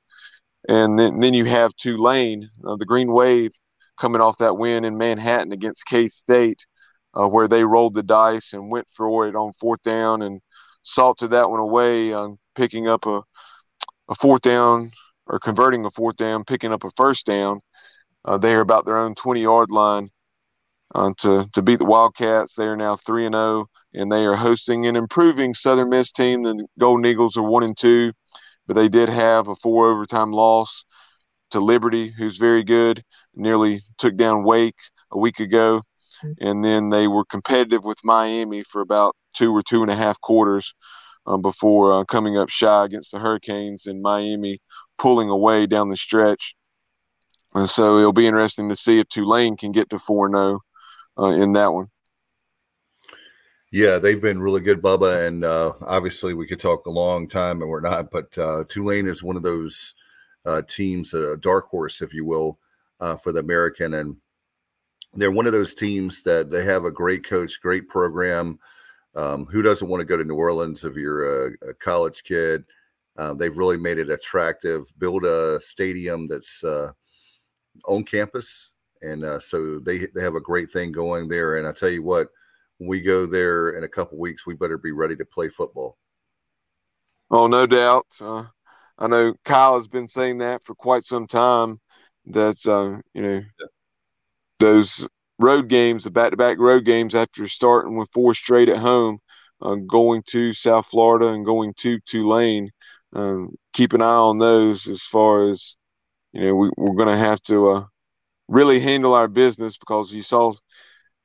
And then, then you have Tulane, uh, the Green Wave, coming off that win in Manhattan against K State, uh, where they rolled the dice and went for it on fourth down and salted that one away, uh, picking up a, a fourth down or converting a fourth down, picking up a first down. Uh, they are about their own 20 yard line uh, to, to beat the Wildcats. They are now 3 and 0, and they are hosting an improving Southern Miss team. The Golden Eagles are 1 and 2 but they did have a four overtime loss to Liberty, who's very good. Nearly took down Wake a week ago, and then they were competitive with Miami for about two or two and a half quarters um, before uh, coming up shy against the Hurricanes and Miami pulling away down the stretch. And so it'll be interesting to see if Tulane can get to four zero uh, in that one. Yeah, they've been really good, Bubba, and uh, obviously we could talk a long time, and we're not. But uh, Tulane is one of those uh, teams, a dark horse, if you will, uh, for the American, and they're one of those teams that they have a great coach, great program. Um, who doesn't want to go to New Orleans if you're a, a college kid? Uh, they've really made it attractive. Build a stadium that's uh, on campus, and so they they have a great thing going there. And I tell you what we go there in a couple weeks, we better be ready to play football. Oh, no doubt. Uh, I know Kyle has been saying that for quite some time. That uh, you know those road games, the back-to-back road games, after starting with four straight at home, uh, going to South Florida and going to Tulane. Um, keep an eye on those as far as you know. We, we're going to have to uh, really handle our business because you saw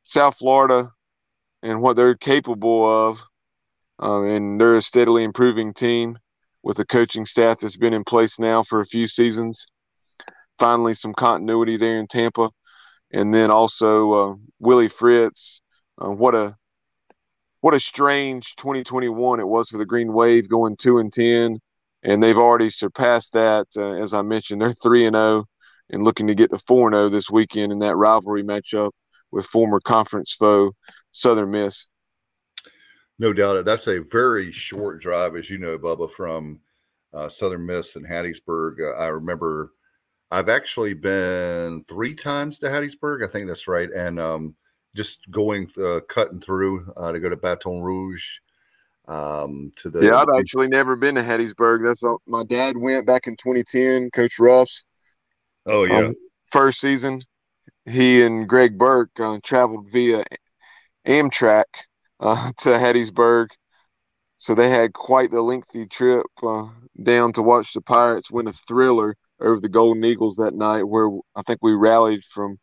South Florida and what they're capable of um, and they're a steadily improving team with a coaching staff that's been in place now for a few seasons. Finally, some continuity there in Tampa, and then also uh, Willie Fritz. Uh, what a what a strange 2021 it was for the Green Wave, going two and ten, and they've already surpassed that. Uh, as I mentioned, they're three and zero, and looking to get to four and zero this weekend in that rivalry matchup with former conference foe Southern Miss. No doubt. That's a very short drive, as you know, Bubba, from uh, Southern Miss and Hattiesburg. Uh, I remember I've actually been three times to Hattiesburg. I think that's right. And um, just going, uh, cutting through uh, to go to Baton Rouge. Um, to the yeah, I've actually never been to Hattiesburg. That's all, my dad went back in 2010. Coach Ruffs. Oh yeah, um, first season, he and Greg Burke uh, traveled via Amtrak uh, to Hattiesburg, so they had quite the lengthy trip uh, down to watch the Pirates win a thriller over the Golden Eagles that night, where I think we rallied from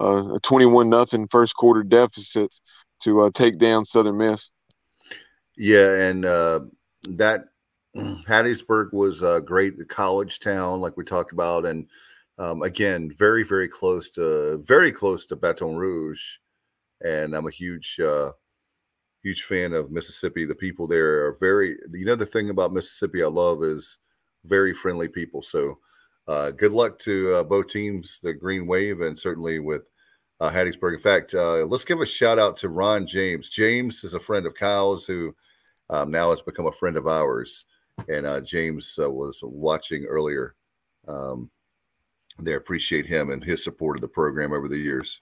uh, a 21 nothing first quarter deficit to uh, take down Southern Miss. Yeah, and uh, that Hattiesburg was a great college town, like we talked about, and um, again, very very close to very close to Baton Rouge, and I'm a huge uh, huge fan of Mississippi. The people there are very. You know, the thing about Mississippi I love is very friendly people. So uh, good luck to uh, both teams, the Green Wave, and certainly with uh, Hattiesburg. In fact, uh, let's give a shout out to Ron James. James is a friend of Kyle's who um, now has become a friend of ours. And uh, James uh, was watching earlier. Um, they appreciate him and his support of the program over the years.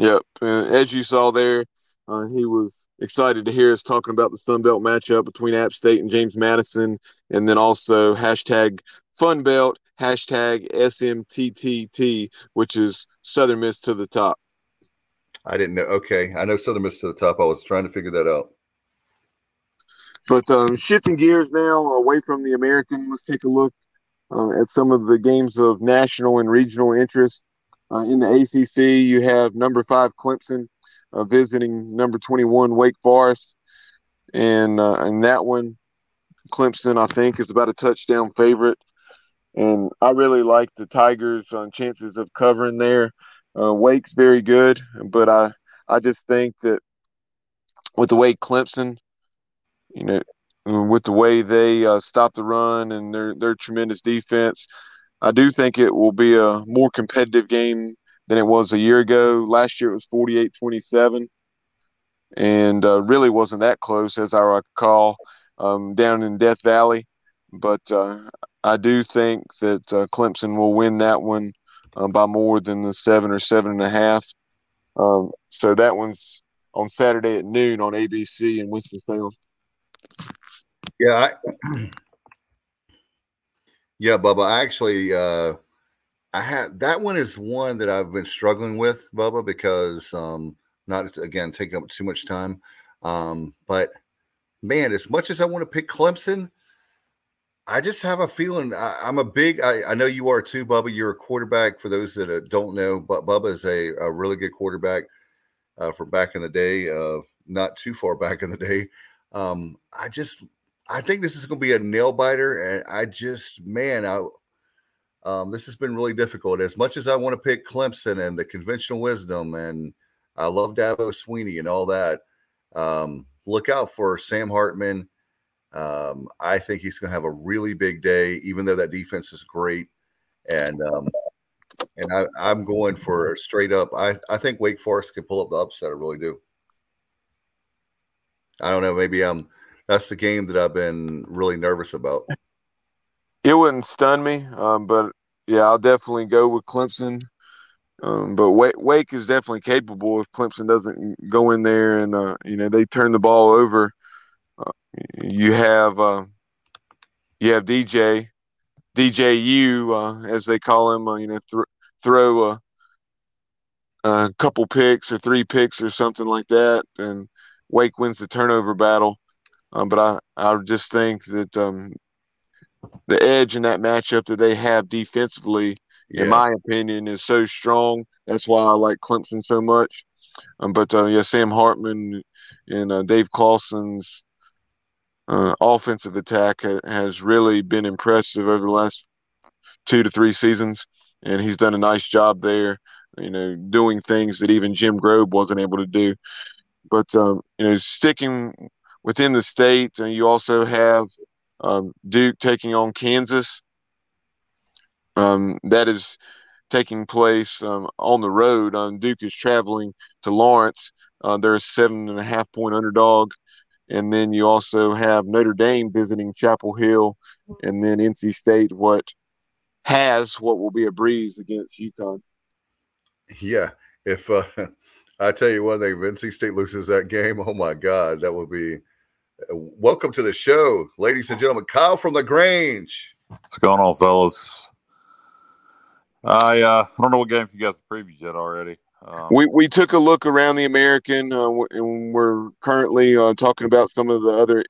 Yep. And as you saw there, uh, he was excited to hear us talking about the Sun Belt matchup between App State and James Madison, and then also hashtag Fun Belt, hashtag SMTTT, which is Southern Miss to the top. I didn't know. Okay, I know Southern Miss to the top. I was trying to figure that out. But um, shifting gears now away from the American, let's take a look uh, at some of the games of national and regional interest. Uh, in the ACC, you have number five Clemson uh, visiting number 21 Wake Forest, and uh, and that one, Clemson, I think, is about a touchdown favorite and I really like the Tigers' uh, chances of covering there. Uh, Wake's very good, but I I just think that with the way Clemson, you know, with the way they uh, stop the run and their their tremendous defense, I do think it will be a more competitive game than it was a year ago. Last year it was 48-27 and uh, really wasn't that close as I recall um, down in Death Valley. But uh, I do think that uh, Clemson will win that one uh, by more than the seven or seven and a half. Um, so that one's on Saturday at noon on ABC in Winston Salem. Yeah, I, yeah, Bubba. I actually, uh, I had that one is one that I've been struggling with, Bubba, because um, not again taking up too much time. Um, but man, as much as I want to pick Clemson, I just have a feeling I, am a big. I, I, know you are too, Bubba. You're a quarterback. For those that uh, don't know, but Bubba is a, a really good quarterback uh, from back in the day. Uh, not too far back in the day. Um, I just, I think this is going to be a nail biter, and I just, man, I, um, this has been really difficult. As much as I want to pick Clemson and the conventional wisdom, and I love Dabo Swinney and all that. Um, look out for Sam Hartman um, I think he's going to have a really big day, even though that defense is great. And um, and I, am going for straight up. I, I think Wake Forest can pull up the upset. I really do. I don't know. Maybe I'm. That's the game that I've been really nervous about. It wouldn't stun me, um, but yeah, I'll definitely go with Clemson. Um, but Wake, is definitely capable if Clemson doesn't go in there and uh, you know they turn the ball over you have uh, you have DJ DJU uh, as they call him. Uh, you know, th- throw a, a couple picks or three picks or something like that, and Wake wins the turnover battle. Um, but I I just think that um, the edge in that matchup that they have defensively, yeah. in my opinion, is so strong. That's why I like Clemson so much. Um, but uh, yeah, Sam Hartman and uh, Dave Clawson's uh, offensive attack ha- has really been impressive over the last two to three seasons, and he's done a nice job there. You know, doing things that even Jim Grobe wasn't able to do. But um, you know, sticking within the state, uh, you also have um, Duke taking on Kansas. Um, that is taking place um, on the road. Um, Duke is traveling to Lawrence. Uh, they're a seven and a half point underdog. And then you also have Notre Dame visiting Chapel Hill, and then NC State, what has what will be a breeze against UConn. Yeah, if uh, I tell you one thing, if NC State loses that game, oh my God, that would be. Uh, welcome to the show, ladies and gentlemen. Kyle from the Grange. What's going on, fellas? I uh, I don't know what games you guys have previewed yet already. Um, we we took a look around the American, uh, and we're currently uh, talking about some of the other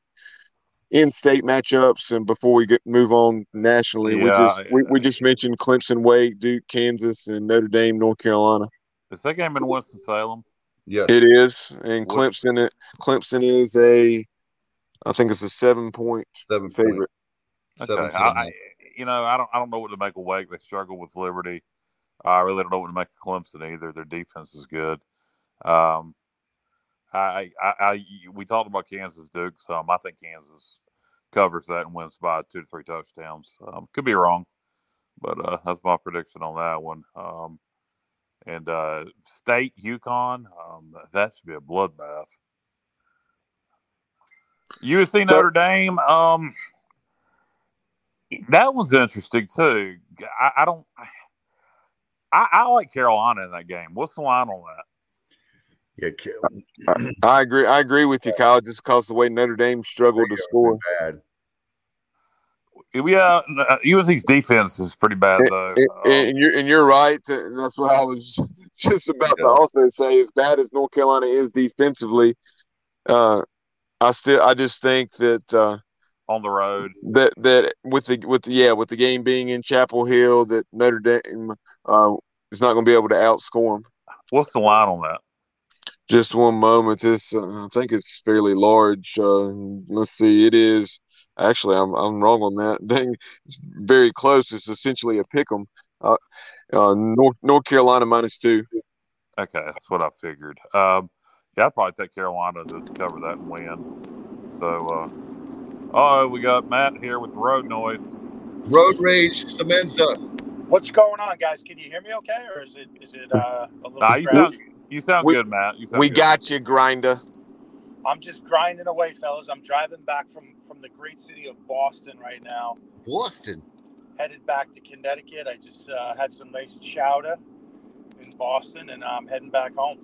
in-state matchups. And before we get move on nationally, yeah, we just we, we just mentioned Clemson, Wake, Duke, Kansas, and Notre Dame, North Carolina. Is that game in Winston Salem? Yes, it is. And Clemson, Clemson is a, I think it's a seven-point seven favorite. Okay. I, I, you know, I don't I don't know what to make of Wake. They struggle with Liberty. I really don't know what to make of Clemson either. Their defense is good. Um, I, I, I, we talked about Kansas Duke some. I think Kansas covers that and wins by two to three touchdowns. Um, could be wrong, but uh, that's my prediction on that one. Um, and uh, State UConn, um, that should be a bloodbath. USC Notre Dame, um, that one's interesting too. I, I don't. I, I, like Carolina in that game. What's the line on that? Yeah, I, I agree. I agree with you, Kyle. Just because the way Notre Dame struggled to score. Bad. Yeah, UNC's defense is pretty bad though. And, and, um, you're and you're right. That's what I was just about yeah. to also say. As bad as North Carolina is defensively, uh, I still I just think that uh, on the road. That that with the with the, yeah with the game being in Chapel Hill, that Notre Dame uh, is not going to be able to outscore them. What's the line on that? Just one moment. It's uh, I think it's fairly large. Uh, let's see. It is actually I'm I'm wrong on that. Dang, it's very close. It's essentially a pick 'em. Uh, uh, North North Carolina minus two. Okay, that's what I figured. Um, yeah, I'd probably take Carolina to cover that and win. So uh, Oh, we got Matt here with road noise. Road rage, Semenza. What's going on, guys? Can you hear me okay, or is it is it uh, a little? Nah, you sound, you sound we, good, Matt. You we good. got you, grinder. I'm just grinding away, fellas. I'm driving back from from the great city of Boston right now. Boston. Headed back to Connecticut. I just uh, had some nice chowder in Boston, and I'm heading back home.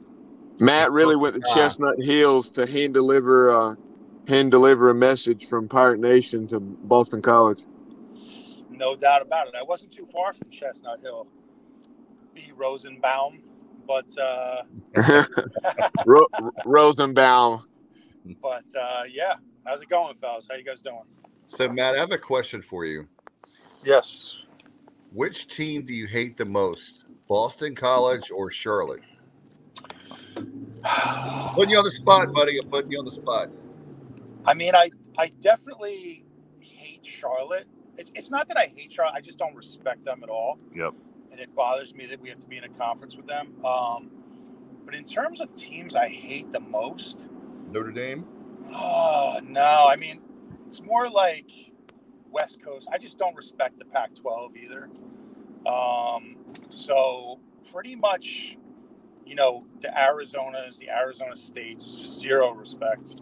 Matt really went to Chestnut Hills to hand deliver uh, hand deliver a message from Pirate Nation to Boston College. No doubt about it. I wasn't too far from Chestnut Hill, B. Rosenbaum, but uh, Ro- Rosenbaum. But uh, yeah, how's it going, fellas? How you guys doing? So, Matt, I have a question for you. Yes. Which team do you hate the most, Boston College or Charlotte? Putting you on the spot, buddy. I'm putting you on the spot. I mean, I I definitely hate Charlotte. It's, it's not that I hate Charlotte. I just don't respect them at all. Yep. And it bothers me that we have to be in a conference with them. Um, but in terms of teams I hate the most, Notre Dame. Oh no! I mean, it's more like West Coast. I just don't respect the Pac-12 either. Um, so pretty much, you know, the Arizonas, the Arizona States, just zero respect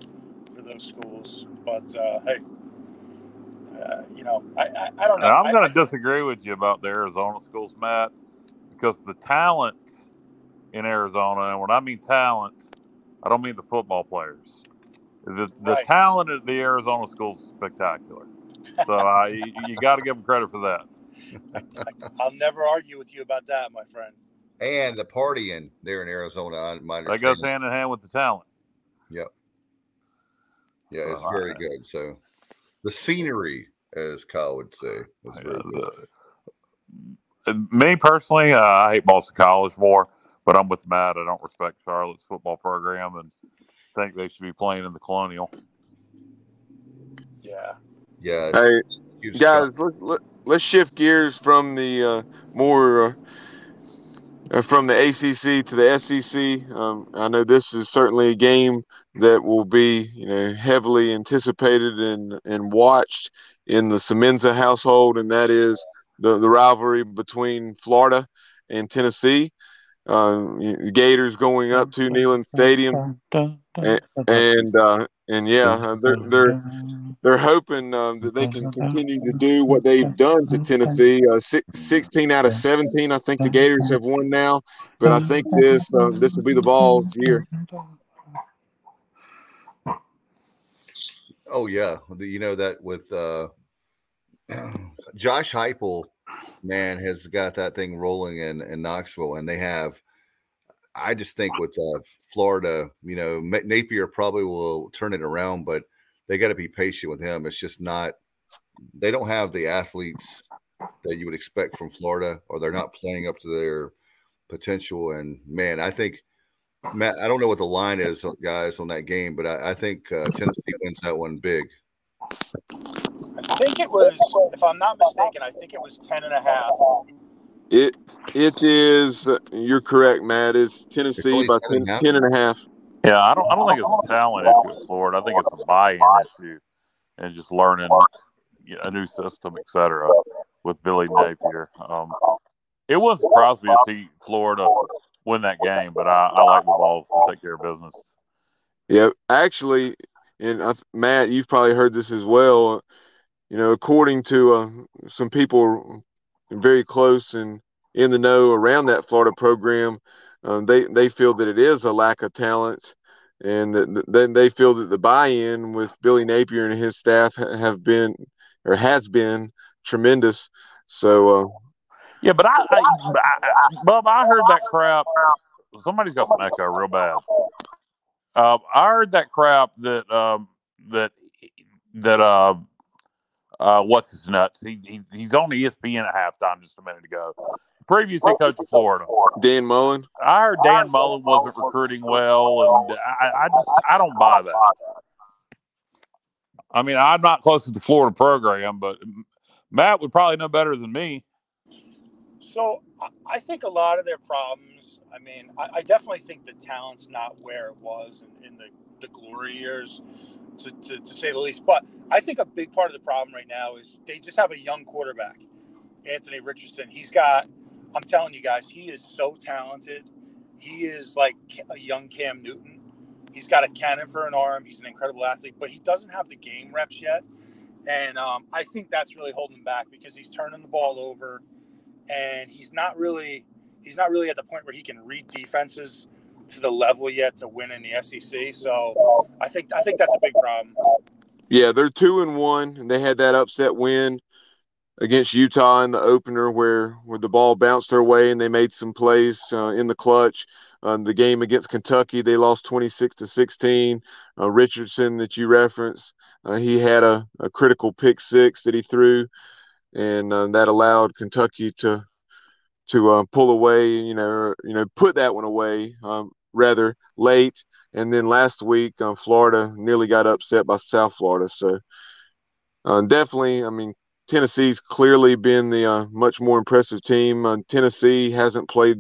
for those schools. But uh, hey, uh, you know, I, I, I don't know. Now, I'm going to disagree with you about the Arizona schools, Matt, because the talent in Arizona, and when I mean talent, I don't mean the football players. The, the right. talent at the Arizona schools is spectacular. So I, you, you got to give them credit for that. I'll never argue with you about that, my friend. And the partying there in Arizona, my that goes hand in hand with the talent. Yep. Yeah, it's very right. good. So the scenery, as Kyle would say, is very good. Uh, me personally, uh, I hate Boston College more, but I'm with Matt. I don't respect Charlotte's football program and think they should be playing in the Colonial. Yeah. Yeah. Hey, guys, let, let, us shift gears from the uh, more. Uh, from the ACC to the SEC, um, I know this is certainly a game that will be you know heavily anticipated and and watched in the Semenza household, and that is the the rivalry between Florida and Tennessee. Uh, Gators going up to Neyland Stadium, and, and uh, And yeah, uh, they're they're they're hoping um, that they can continue to do what they've done to Tennessee. Uh, six, 16 out of 17, I think the Gators have won now. But I think this uh, this will be the Vols' year. Oh yeah, you know that with uh, Josh Heupel, man, has got that thing rolling in in Knoxville, and they have. I just think with uh, Florida, you know, Napier probably will turn it around, but they got to be patient with him. It's just not. They don't have the athletes that you would expect from Florida, or they're not playing up to their potential. And man, I think Matt, I don't know what the line is, guys, on that game, but I, I think uh, Tennessee wins that one big. I think it was, if I'm not mistaken, I think it was 10 and a half. It it is. You're correct, Matt. It's Tennessee it's by 10, 10, 10 and a half. Yeah, I don't. I don't think it's a talent issue at Florida. I think it's a buy-in issue and just learning a new system, etc. With Billy Napier. Um, it was surprised me to see Florida win that game, but I, I like the Vols to take care of business. Yeah, actually, and uh, Matt, you've probably heard this as well. You know, according to uh, some people very close and in the know around that Florida program, um, they they feel that it is a lack of talent, and then they feel that the buy-in with Billy Napier and his staff have been or has been tremendous. So uh, yeah, but I, I, I, I heard that crap. Somebody's got some echo real bad. Uh, I heard that crap that um, that that uh, uh, what's his nuts? He, he he's on ESPN at halftime just a minute ago. Previous head coach of Florida, Dan Mullen. I heard Dan Mullen wasn't recruiting well, and I, I just I don't buy that. I mean, I'm not close to the Florida program, but Matt would probably know better than me. So I think a lot of their problems. I mean, I, I definitely think the talent's not where it was in, in the, the glory years, to, to, to, say the least. But I think a big part of the problem right now is they just have a young quarterback, Anthony Richardson. He's got, I'm telling you guys, he is so talented. He is like a young Cam Newton. He's got a cannon for an arm. He's an incredible athlete, but he doesn't have the game reps yet. And um, I think that's really holding him back because he's turning the ball over and he's not really he's not really at the point where he can read defenses to the level yet to win in the SEC. So I think I think that's a big problem. Yeah, they're two and one, and they had that upset win against Utah in the opener where where the ball bounced their way and they made some plays uh, in the clutch. Um, the game against Kentucky, they lost 26 to 16. Uh, Richardson, that you referenced, uh, he had a, a critical pick six that he threw and uh, that allowed Kentucky to to uh, pull away. You know, you know, put that one away um, rather late. And then last week, uh, Florida nearly got upset by South Florida. So uh, definitely, I mean, Tennessee's clearly been the uh, much more impressive team. Uh, Tennessee hasn't played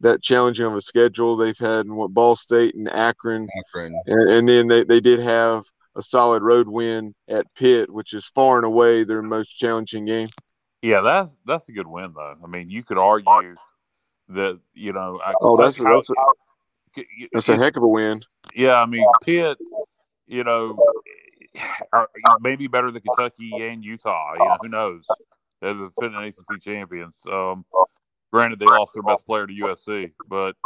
that challenging of a schedule. They've had what Ball State and Akron, Akron. And, and then they, they did have a solid road win at Pitt, which is far and away their most challenging game. Yeah, that's that's a good win though. I mean, you could argue that you know. I, oh, that's a, that's, a, that's a heck of a win. Yeah, I mean Pitt, you know, maybe better than Kentucky and Utah. You know, who knows? They're the defending ACC champions. Um, granted, they lost their best player to USC, but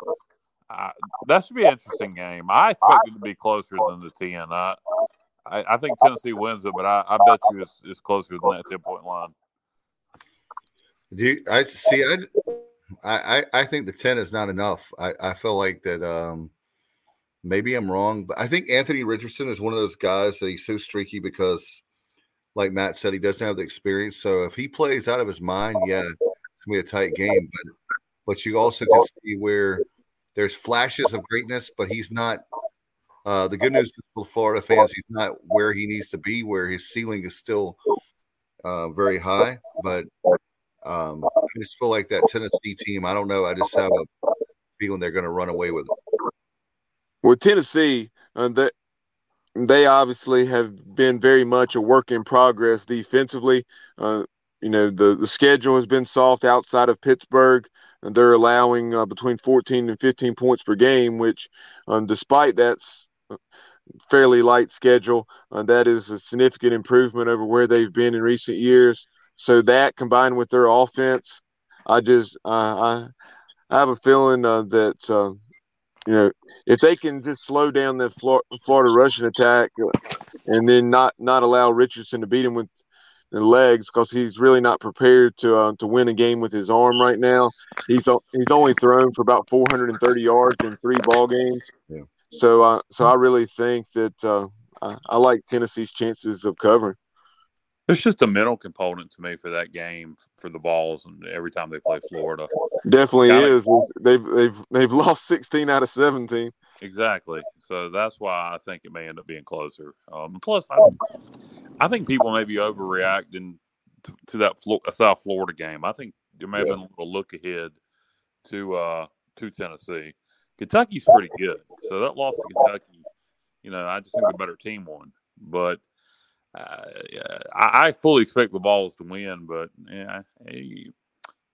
uh, that should be an interesting game. I expect it to be closer than the ten. I, I, I think Tennessee wins it, but I, I bet you it's, it's closer than that ten point line. Do you, I see? I, I I think the ten is not enough. I, I feel like that. Um, maybe I'm wrong, but I think Anthony Richardson is one of those guys that he's so streaky because, like Matt said, he doesn't have the experience. So if he plays out of his mind, yeah, it's gonna be a tight game. But but you also can see where there's flashes of greatness, but he's not uh, the good news for Florida fans, he's not where he needs to be, where his ceiling is still uh, very high. But um, I just feel like that Tennessee team, I don't know. I just have a feeling they're going to run away with it. Well, Tennessee, uh, that they obviously have been very much a work in progress defensively. Uh, you know, the, the schedule has been soft outside of Pittsburgh and they're allowing uh, between 14 and 15 points per game, which, um, despite that's fairly light schedule. Uh, that is a significant improvement over where they've been in recent years. So that combined with their offense, I just uh, I I have a feeling uh, that uh, you know if they can just slow down the Florida rushing attack and then not not allow Richardson to beat him with the legs because he's really not prepared to uh, to win a game with his arm right now. He's he's only thrown for about 430 yards in three ball games. Yeah. So uh, so I really think that uh, I, I like Tennessee's chances of covering. There's just a mental component to me for that game for the Vols and every time they play Florida. Definitely is. They've they've they've lost 16 out of 17. Exactly. So that's why I think it may end up being closer. Um, plus, I, I think people may be overreacting to, to that South Florida game. I think there may have been a little look ahead to uh, to Tennessee. Kentucky's pretty good, so that loss to Kentucky, you know, I just think the better team won. But uh, I, I, fully expect the Vols to win, but yeah,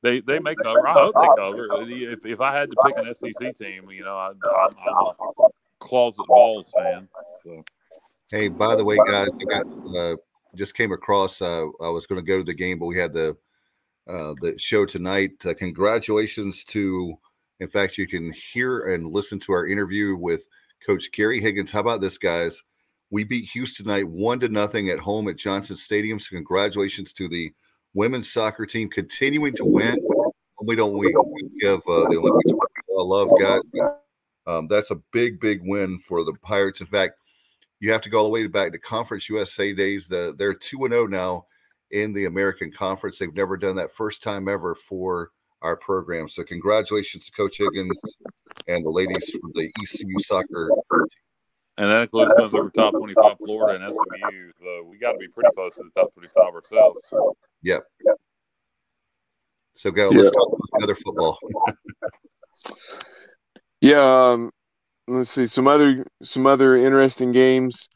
they they may cover. I hope they cover. If, if I had to pick an SEC team, you know, I, am a closet Vols fan. So. Hey, by the way, guys, I got uh, just came across. Uh, I was going to go to the game, but we had the uh, the show tonight. Uh, congratulations to. In fact, you can hear and listen to our interview with Coach Kerry Higgins. How about this, guys? We beat Houston tonight one to nothing at home at Johnson Stadium. So congratulations to the women's soccer team continuing to win. We don't we, give uh, the Olympics love, guys. Um, that's a big, big win for the Pirates. In fact, you have to go all the way back to Conference USA days. The, they're two and zero oh now in the American Conference. They've never done that first time ever for our program. So congratulations to Coach Higgins and the ladies from the ECU soccer team. And that includes ones over top 25 Florida and SMU. So we got to be pretty close to the top 25 ourselves. Yep. So go. Let's talk about other football. yeah. Um, let's see some other some other interesting games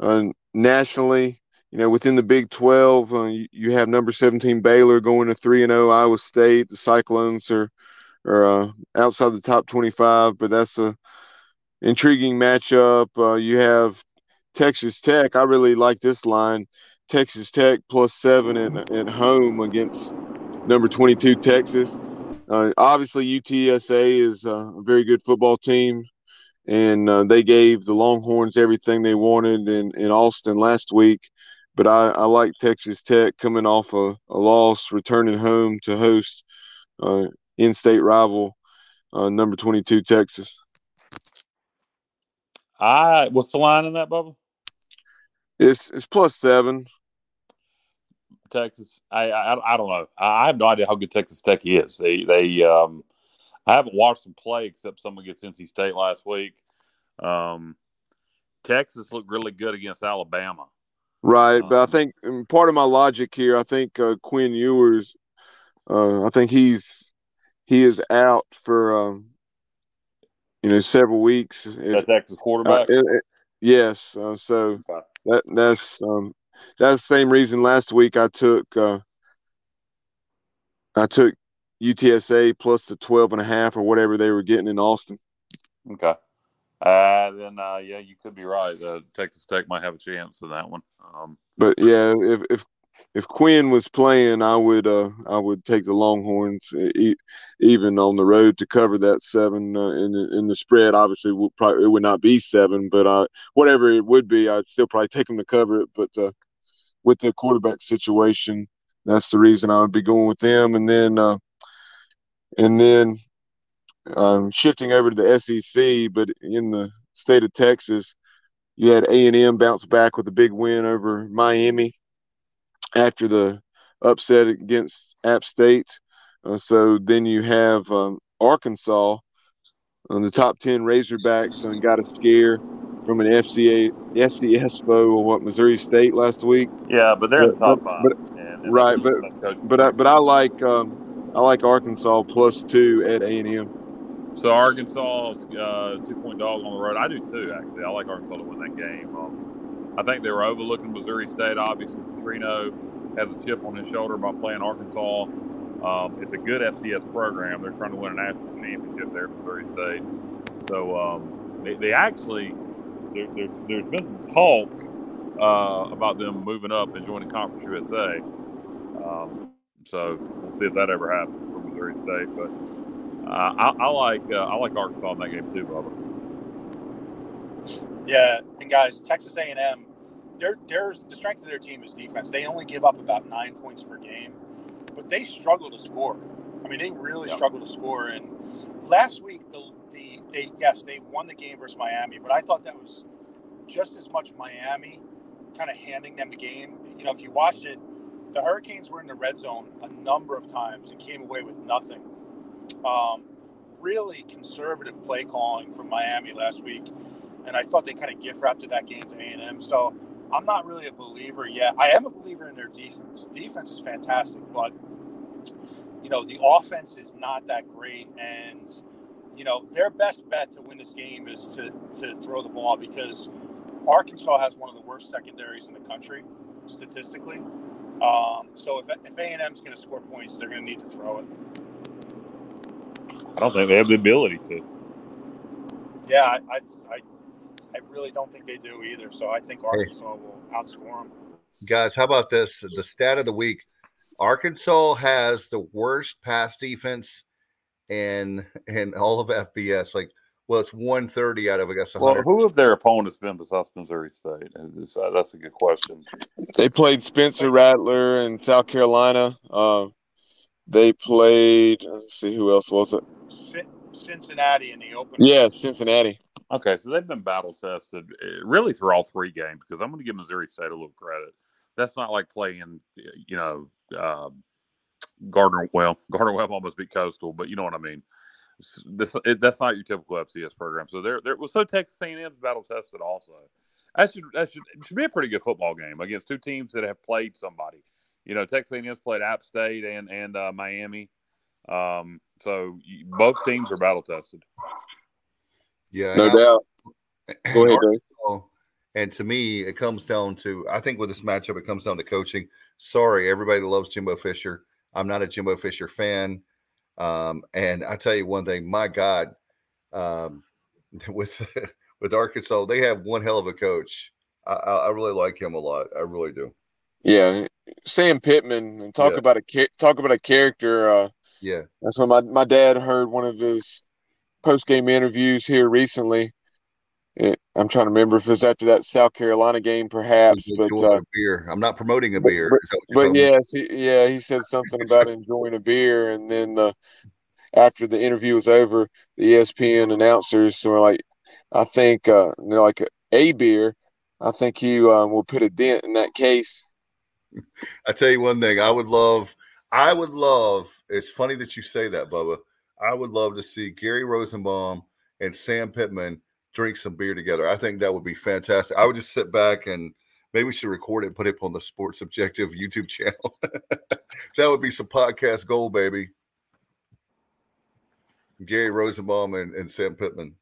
uh, nationally. You know, within the Big 12, uh, you, you, have number 17 Baylor going to 3 and 0 Iowa State. The Cyclones are are uh, outside the top 25, but that's a intriguing matchup. Uh, you have Texas Tech. I really like this line. Texas Tech plus seven at, at home against number 22 Texas. Uh, obviously, UTSA is a very good football team, and uh, they gave the Longhorns everything they wanted in, in Austin last week. But I, I like Texas Tech coming off a, a loss, returning home to host uh, in-state rival uh, number 22 Texas. I what's the line in that Bubba? It's it's plus seven. Texas. I, I I don't know. I have no idea how good Texas Tech is. They they um I haven't watched them play except someone gets NC State last week. Um, Texas looked really good against Alabama. Right, um, but I um, think part of my logic here, I think uh, Quinn Ewers, uh, I think he's he is out for um, you know, several weeks. That's Texas quarterback. Uh, yes. Uh, so okay. that that's um, that's the same reason last week I took uh, I took UTSA plus the 12 and a half or whatever they were getting in Austin. Okay. Uh, then uh, yeah, you could be right. Uh, Texas Tech might have a chance in that one. Um, but yeah, if if if Quinn was playing, I would uh, I would take the Longhorns e- even on the road to cover that seven uh, in the, in the spread. Obviously, would probably, it would not be seven, but uh, whatever it would be, I'd still probably take them to cover it. But uh, with the quarterback situation, that's the reason I would be going with them. And then uh, and then um, shifting over to the SEC, but in the state of Texas, you had A and M bounce back with a big win over Miami after the upset against App State. Uh, so then you have um, Arkansas on the top 10 Razorbacks and got a scare from an FCA FCS foe or what Missouri State last week. Yeah, but they're but, the top five. But, right, but but I, but I like um, I like Arkansas plus two at A and M. So Arkansas uh, two point dog on the road. I do too. Actually, I like Arkansas to win that game. Um, I think they were overlooking Missouri State. Obviously, Petrino has a chip on his shoulder by playing Arkansas. Um, it's a good FCS program. They're trying to win a national championship there Missouri State. So um, they, they, actually there, there's there's been some talk uh, about them moving up and joining Conference USA. Um, so we'll see if that ever happens for Missouri State. But uh, I, I, like uh, I like Arkansas in that game too, Bubba. Yeah, and guys, Texas A&M, their their the strength of their team is defense. They only give up about nine points per game, but they struggle to score. I mean, they really yep. struggle to score. And last week, the the they yes they won the game versus Miami, but I thought that was just as much Miami kind of handing them the game. You know, if you watched it, the Hurricanes were in the red zone a number of times and came away with nothing. Um, really conservative play calling from Miami last week, and I thought they kind of gift wrapped that game to A and M. So I'm not really a believer yet. I am a believer in their defense. Defense is fantastic, but you know the offense is not that great, and you know their best bet to win this game is to to throw the ball because Arkansas has one of the worst secondaries in the country statistically. Um, so if, if A&M is going to score points, they're going to need to throw it. I don't think they have the ability to. Yeah, I, I, I, I really don't think they do either. So I think Arkansas hey. will outscore them. Guys, how about this? The stat of the week: Arkansas has the worst pass defense in in all of FBS. Like well, it's 130 out of I guess. 100. Well, who have their opponents been besides Missouri State? Uh, that's a good question. They played Spencer Rattler in South Carolina. Uh, they played. Let's see who else was it. Cincinnati in the open. Yeah, Cincinnati. Okay, so they've been battle tested uh, really through all three games because I'm going to give Missouri State a little credit. That's not like playing, you know, uh, Gardner. Well, Gardner Webb almost beat Coastal, but you know what I mean this it, that's not your typical FCS program. So there, there was so Texas A&M's battle tested also. That should that should, should be a pretty good football game against two teams that have played somebody. You know, Texas A&M's played App State and and uh, Miami. Um, so both teams are battle tested. Yeah, no doubt. Go ahead, Dave. And to me, it comes down to I think with this matchup, it comes down to coaching. Sorry, everybody loves Jimbo Fisher. I'm not a Jimbo Fisher fan. Um, and I tell you one thing, my God, um, with with Arkansas, they have one hell of a coach. I, I, really like him a lot. I really do. Yeah, Sam Pittman, and talk yeah. about a talk about a character. Uh, yeah, that's when my my dad heard one of his post game interviews here recently. It, I'm trying to remember if it was after that South Carolina game, perhaps. But uh, beer. I'm not promoting a beer. But, but yes, he, yeah, he said something about enjoying a beer, and then uh, after the interview was over, the ESPN announcers were like, "I think uh, they're like a beer. I think he um, will put a dent in that case." I tell you one thing, I would love. I would love. It's funny that you say that, Bubba. I would love to see Gary Rosenbaum and Sam Pittman drink some beer together. I think that would be fantastic. I would just sit back and maybe we should record it and put it on the Sports Objective YouTube channel. that would be some podcast gold, baby. Gary Rosenbaum and, and Sam Pittman.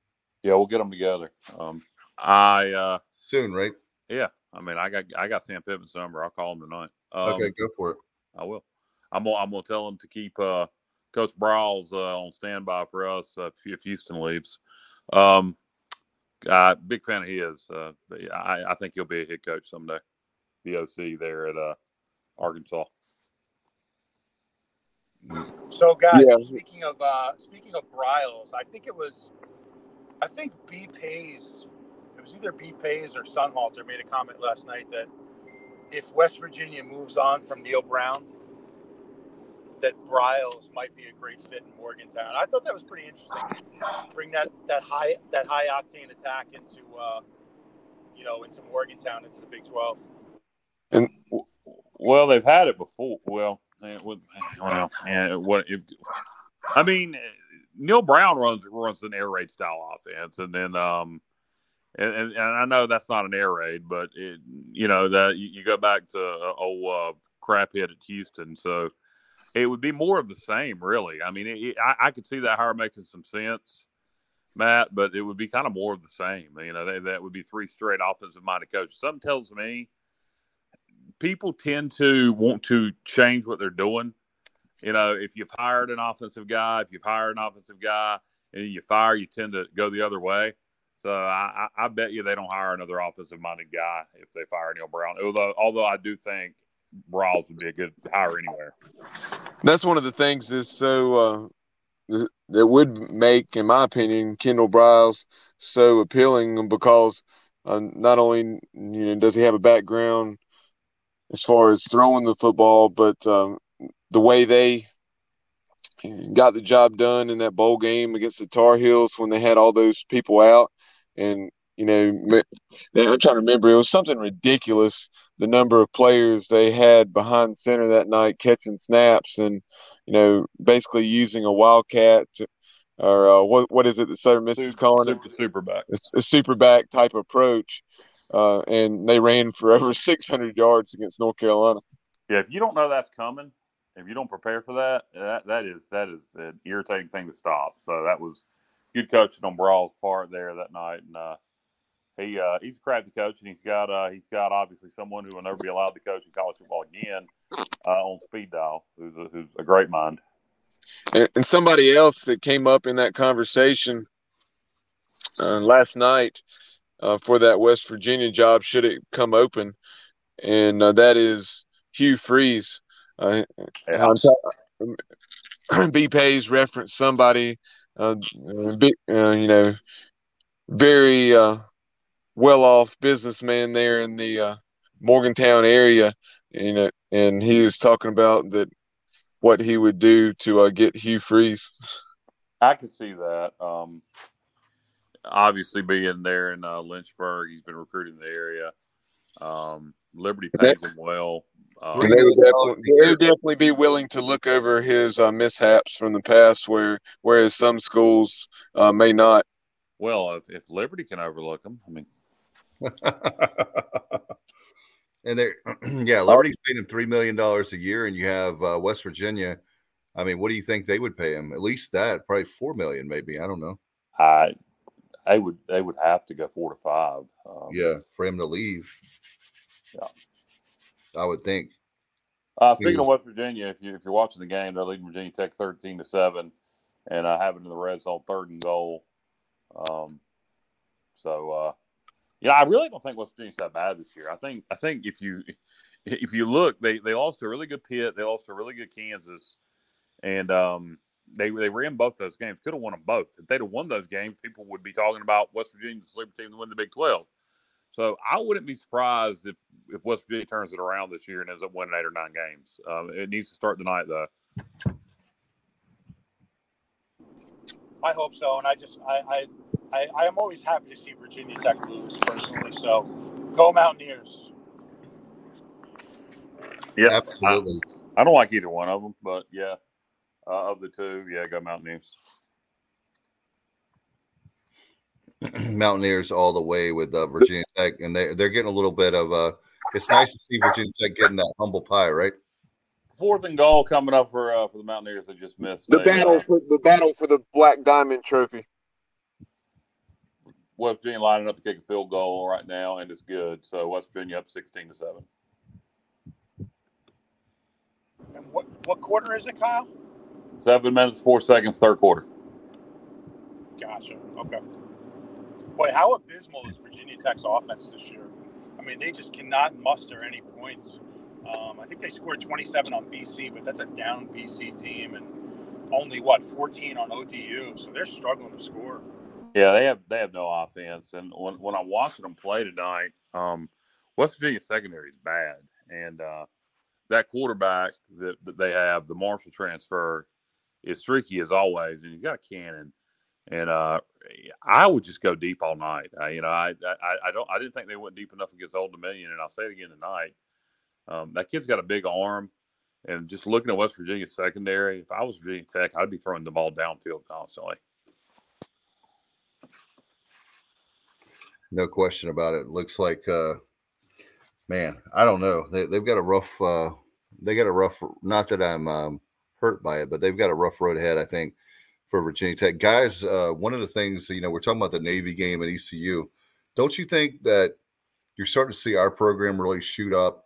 Yeah, we'll get them together. Um, I uh, soon, right? Yeah, I mean, I got I got Sam Pittman's number. I'll call him tonight. Um, okay, go for it. I will. I'm gonna, I'm gonna tell him to keep uh, Coach Briles uh, on standby for us uh, if Houston leaves. Um, uh, big fan of his. Uh, I, I, think he'll be a head coach someday. The OC there at uh, Arkansas. So, guys, yeah. speaking of uh, speaking of Briles, I think it was, I think B Pays, it was either B Pays or Sunhalter made a comment last night that if West Virginia moves on from Neal Brown, that Briles might be a great fit in Morgantown. I thought that was pretty interesting. Bring that that high that high octane attack into uh, you know into Morgantown into the Big Twelve. And well, they've had it before. Well, with well, what if? I mean, Neal Brown runs runs an air raid style offense, and then um, and, and, and I know that's not an air raid, but it, you know that you, you go back to uh, old uh, crap hit at Houston, so it would be more of the same, really. I mean, it, I, I, could see that hire making some sense, Matt, but it would be kind of more of the same. You know, they, that would be three straight offensive minded coaches. Something tells me people tend to want to change what they're doing. You know, if you've hired an offensive guy, if you've hired an offensive guy and you fire, you tend to go the other way. So I, I, bet you they don't hire another offensive minded guy if they fire Neal Brown. Although although I do think Briles would be a good hire anywhere. That's one of the things that's so uh, that would make, in my opinion, Kendall Briles so appealing because uh, not only you know does he have a background as far as throwing the football, but um, the way they got the job done in that bowl game against the Tar Heels when they had all those people out. And, you know, I'm trying to remember, it was something ridiculous the number of players they had behind center that night catching snaps and, you know, basically using a wildcat to, or uh, what what is it that Southern Miss is calling super, it? Super back. A, a super back type approach. Uh, and they ran for over 600 yards against North Carolina. Yeah, if you don't know that's coming, if you don't prepare for that, that that is that is an irritating thing to stop. So that was good coaching on Briles' part there that night, and uh, he uh, he's a crafty coach, and he's got uh, he's got obviously someone who will never be allowed to coach in college football again uh, on speed dial, who's a, who's a great mind. And, and somebody else that came up in that conversation uh, last night uh, for that West Virginia job, should it come open, and uh, that is Hugh Freeze. Uh, yeah. B Pays referenced somebody, uh, uh, you know, very uh, well off businessman there in the uh, Morgantown area, you know, and he was talking about that what he would do to uh, get Hugh Freeze. I can see that. Um, obviously, being there in uh, Lynchburg, he's been recruiting the area. Um, Liberty pays him well. Um, they, would definitely, they would definitely be willing to look over his uh, mishaps from the past, where whereas some schools uh, may not. Well, if, if Liberty can overlook them, I mean. and they, yeah, Liberty's paying him three million dollars a year, and you have uh, West Virginia. I mean, what do you think they would pay him? At least that, probably four million, maybe. I don't know. I, I would, they would have to go four to five. Um, yeah, for him to leave. Yeah. I would think. Uh, speaking of West Virginia, if you if you're watching the game, they're leading Virginia Tech thirteen to seven, and uh, in the Reds on third and goal. Um, so uh, yeah, I really don't think West Virginia's that bad this year. I think I think if you if you look, they they lost a really good Pitt, they lost a really good Kansas, and um, they they ran both those games. Could have won them both. If they'd have won those games, people would be talking about West Virginia, the sleeper team, to win the Big Twelve. So I wouldn't be surprised if if West Virginia turns it around this year and ends up winning eight or nine games. Um, it needs to start tonight, though. I hope so, and I just I I I am always happy to see Virginia Tech lose personally. So go Mountaineers. Yeah, absolutely. I, I, don't like either one of them, but yeah, uh, of the two, yeah, go Mountaineers. Mountaineers all the way with uh, Virginia Tech, and they they're getting a little bit of uh It's nice to see Virginia Tech getting that humble pie, right? Fourth and goal coming up for uh, for the Mountaineers I just missed. The battle for the battle for the Black Diamond Trophy. West Virginia lining up to kick a field goal right now, and it's good. So West Virginia up sixteen to seven. And what what quarter is it, Kyle? Seven minutes, four seconds, third quarter. Gotcha. Okay. Boy, how abysmal is Virginia Tech's offense this year? I mean, they just cannot muster any points. Um, I think they scored 27 on BC, but that's a down BC team, and only what 14 on ODU. So they're struggling to score. Yeah, they have they have no offense, and when when I'm watching them play tonight, um, West Virginia secondary is bad, and uh, that quarterback that, that they have, the Marshall transfer, is streaky as always, and he's got a cannon. And uh, I would just go deep all night. I, you know, I, I, I don't, I didn't think they went deep enough against Old Dominion, and I'll say it again tonight. Um, that kid's got a big arm, and just looking at West Virginia secondary, if I was Virginia Tech, I'd be throwing the ball downfield constantly. No question about it. Looks like, uh, man, I don't know. They, they've got a rough, uh, they got a rough. Not that I'm um, hurt by it, but they've got a rough road ahead. I think for Virginia Tech. Guys, uh, one of the things, you know, we're talking about the Navy game at ECU. Don't you think that you're starting to see our program really shoot up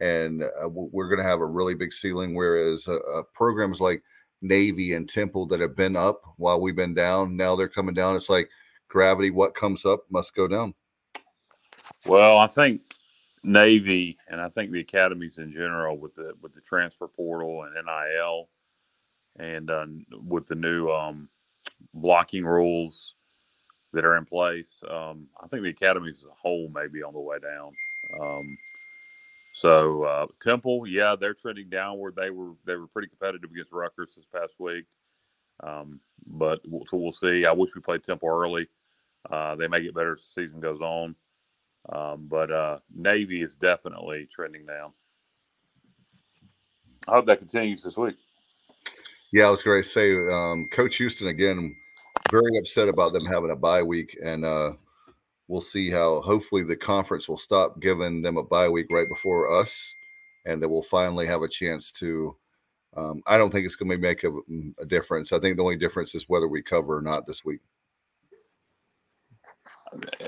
and uh, we're going to have a really big ceiling? Whereas uh, uh, programs like Navy and Temple that have been up while we've been down, now they're coming down. It's like gravity, what comes up must go down. Well, I think Navy and I think the academies in general with the with the transfer portal and NIL and uh, with the new um, blocking rules that are in place, um, I think the academies as a whole may be on the way down. Um, so uh, Temple, yeah, they're trending downward. They were they were pretty competitive against Rutgers this past week, um, but we'll, so we'll see. I wish we played Temple early. Uh, they may get better as the season goes on, um, but uh, Navy is definitely trending down. I hope that continues this week. Yeah, I was going to say, um, Coach Houston again, very upset about them having a bye week, and uh, we'll see how. Hopefully, the conference will stop giving them a bye week right before us, and that we'll finally have a chance to. Um, I don't think it's going to make a, a, difference. I think the only difference is whether we cover or not this week.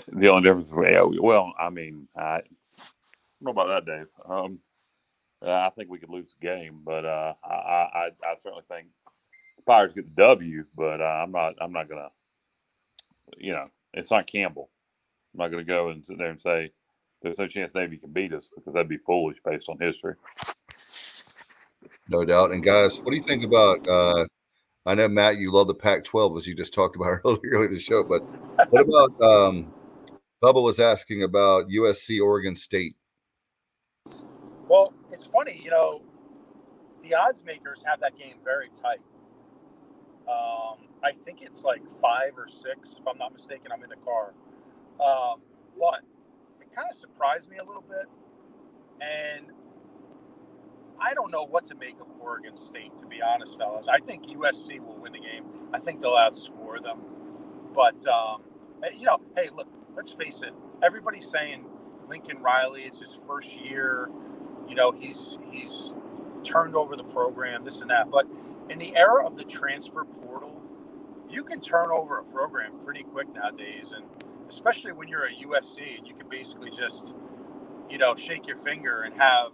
The only difference, well, I mean, I don't know about that, Dave. Um, I think we could lose the game, but uh, I, I, I certainly think the Pirates get the W. But uh, I'm not I'm not gonna, you know, it's not Campbell. I'm not gonna go and sit there and say there's no chance Navy can beat us because that'd be foolish based on history. No doubt. And guys, what do you think about? Uh, I know Matt, you love the Pac-12 as you just talked about earlier in the show, but what about? Um, Bubba was asking about USC Oregon State. Well, it's funny, you know, the odds makers have that game very tight. Um, I think it's like five or six, if I'm not mistaken. I'm in the car. Um, but it kind of surprised me a little bit. And I don't know what to make of Oregon State, to be honest, fellas. I think USC will win the game. I think they'll outscore them. But, um, eh, you know, hey, look, let's face it. Everybody's saying Lincoln Riley is his first year you know, he's he's turned over the program, this and that. But in the era of the transfer portal, you can turn over a program pretty quick nowadays, and especially when you're at USC and you can basically just, you know, shake your finger and have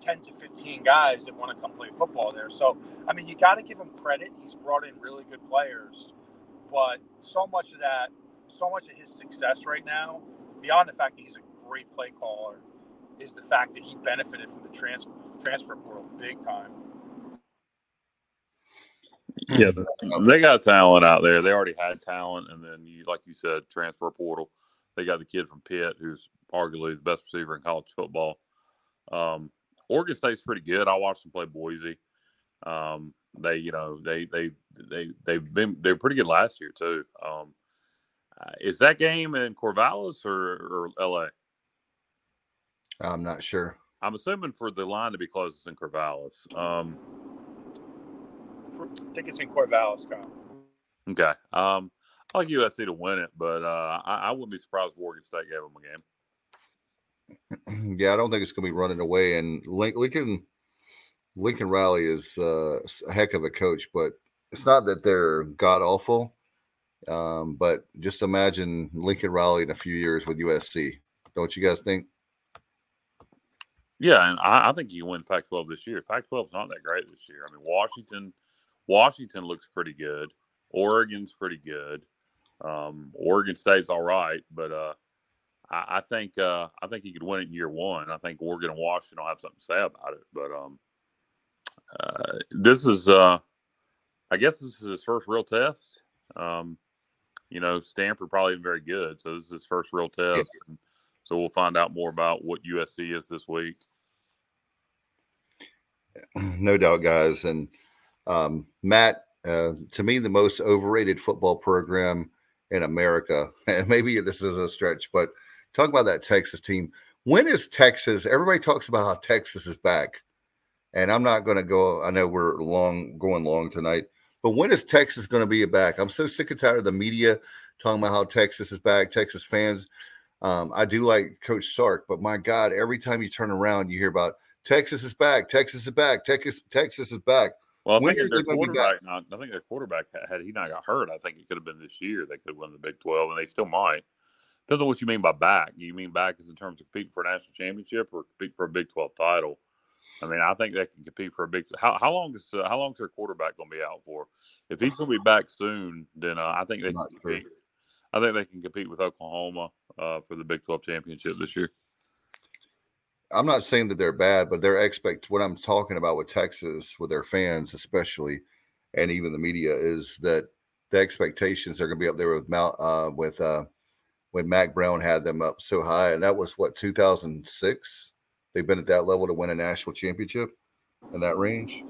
10 to 15 guys that want to come play football there. So, I mean, you got to give him credit. He's brought in really good players, but so much of that, so much of his success right now, beyond the fact that he's a great play caller is the fact that he benefited from the trans- transfer portal big time. Yeah, they got talent out there. They already had talent, and then you, like you said, transfer portal. They got the kid from Pitt, who's arguably the best receiver in college football. Um, Oregon State's pretty good. I watched them play Boise. Um, they, you know, they they they they've been they're pretty good last year too. Um, uh, is that game in Corvallis or, or L.A.? I'm not sure. I'm assuming for the line to be closest in Corvallis. Um, I think it's in Corvallis, Kyle. Okay. Um, I like USC to win it, but uh, I, I, wouldn't be surprised if Oregon State gave them a game. Yeah, I don't think it's going to be running away. And Lincoln, Lincoln Riley is uh, a heck of a coach, but it's not that they're god awful. Um, but just imagine Lincoln Riley in a few years with USC. Don't you guys think? Yeah, and I, I think you win Pac-12 this year. Pac-12 is not that great this year. I mean, Washington, Washington looks pretty good. Oregon's pretty good. Um, Oregon State's all right, but uh, I, I, think uh, I think he could win it in year one. I think Oregon and Washington will have something to say about it. But um, uh, this is, uh, I guess, this is his first real test. Um, you know, Stanford probably isn't very good, so this is his first real test. Yeah. So we'll find out more about what USC is this week. No doubt, guys. And um, Matt, uh, to me, the most overrated football program in America. And maybe this is a stretch, but talk about that Texas team. When is Texas? Everybody talks about how Texas is back, and I'm not going to go. I know we're long going long tonight, but when is Texas going to be back? I'm so sick and tired of the media talking about how Texas is back. Texas fans. Um, I do like Coach Sark, but my God, every time you turn around, you hear about Texas is back, Texas is back, Texas, Texas is back. Well, I when think their quarterback, not, I think their quarterback had he not got hurt, I think it could have been this year. They could have won the Big Twelve, and they still might. Depends on what you mean by back. You mean back as in terms of competing for a national championship or compete for a Big Twelve title? I mean, I think they can compete for a big. How, how long is uh, how long is their quarterback going to be out for? If he's going to be back soon, then uh, I think they can compete. Sure. I think they can compete with Oklahoma uh, for the Big 12 championship this year. I'm not saying that they're bad, but their expect what I'm talking about with Texas, with their fans especially, and even the media, is that the expectations are going to be up there with Mount uh, with uh, when Mack Brown had them up so high, and that was what 2006. They've been at that level to win a national championship in that range.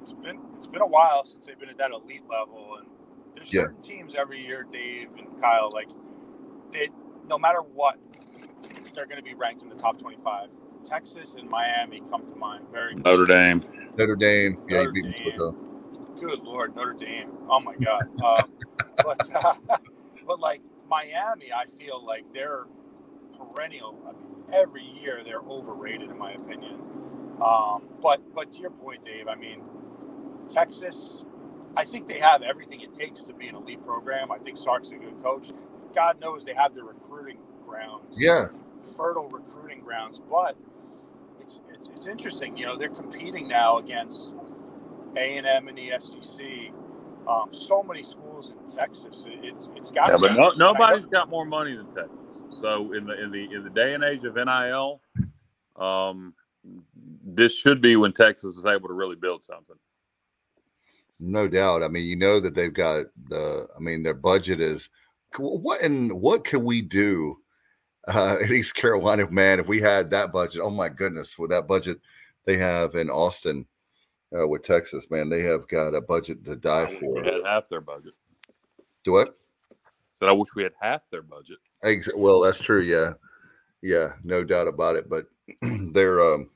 It's been it's been a while since they've been at that elite level, and there's Yeah. certain teams every year, Dave and Kyle, like they no matter what, they're going to be ranked in the top 25. Texas and Miami come to mind very Notre Dame. Notre Dame, yeah, Notre beat Dame. with Good Lord, Notre Dame. Oh my God. Uh, but uh, but like Miami, I feel like they're perennial. I mean, every year they're overrated in my opinion. Um, but but to your point, Dave, I mean, Texas. I think they have everything it takes to be an elite program. I think Sark's a good coach. God knows they have the recruiting grounds Yeah, fertile recruiting grounds. But it's, it's it's interesting. You know, they're competing now against A and M and the SEC. Um, so many schools in Texas. It- It's it's got. Yeah, to- but no, and I know- nobody's got more money than Texas. So in the in the in the day and age of NIL, um, this should be when Texas is able to really build something. no doubt. I mean, you know that they've got the. I mean, their budget is what and what can we do uh, in East Carolina, man? If we had that budget, oh my goodness, with that budget they have in Austin uh, with Texas, man, they have got a budget to die for. had half their budget. Do what? Said I wish we had half their budget. Ex- Well, that's true. Yeah, yeah, no doubt about it. But they're um,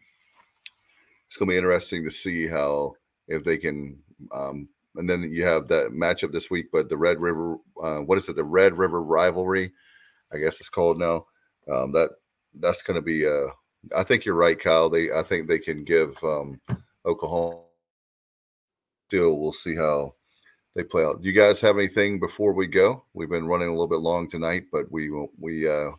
it's going to be interesting to see how if they can. Um, and then you have that matchup this week. But the Red River, uh, what is it? The Red River rivalry, I guess it's called now. Um, that that's going to be. Uh, I think you're right, Kyle. They I think they can give um, Oklahoma. Still, we'll see how they play out. Do you guys have anything before we go? We've been running a little bit long tonight, but we we uh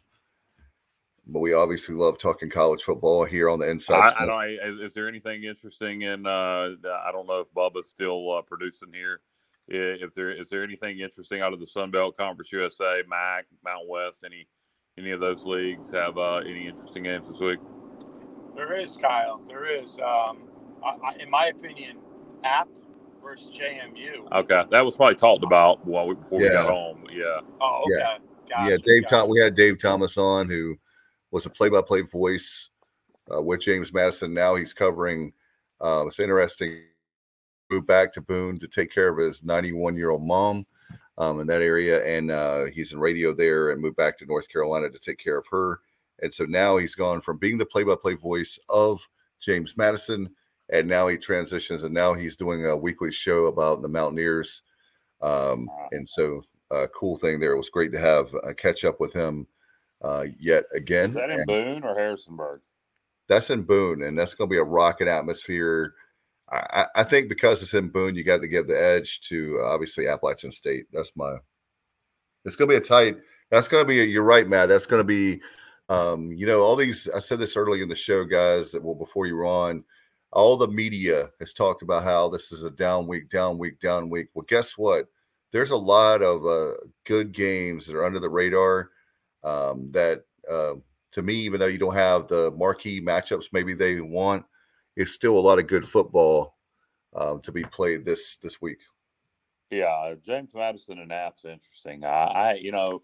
but we obviously love talking college football here on the inside. I, I don't. Is, is there anything interesting in? Uh, I don't know if Bubba's still uh, producing here. If there is there anything interesting out of the Sun Belt Conference USA, MAC, Mountain West, any any of those leagues have uh, any interesting games this week? There is Kyle. There is. Um, I, I, in my opinion, App versus JMU. Okay, that was probably talked about while we, before we got home. Yeah, Oh, okay. Yeah. Gotcha, yeah, Dave. gotcha. Tom, we had Dave Thomas on, who was a play-by-play voice uh, with James Madison. Now he's covering. Uh, it's interesting. Moved back to Boone to take care of his 91-year-old mom um, in that area, and uh, he's in radio there, and moved back to North Carolina to take care of her. And so now he's gone from being the play-by-play voice of James Madison, and now he transitions, and now he's doing a weekly show about the Mountaineers. Um, and so, uh, cool thing there. It was great to have a catch up with him uh, yet again. is that in And Boone or Harrisonburg? that's in Boone, and that's going to be a rocket atmosphere. I, I- think because it's in Boone, you got to give the edge to uh, obviously Appalachian State. That's my. It's going to be a tight. That's going to be. A, you're right, Matt. That's going to be. Um, you know, all these. I said this early in the show, guys. That well, before you were on, all the media has talked about how this is a down week, down week, down week. Well, guess what? There's a lot of uh, good games that are under the radar. Um, that uh, to me, even though you don't have the marquee matchups, maybe they want, it's still a lot of good football um, to be played this this week. Yeah, James Madison and App's interesting. I, I you know,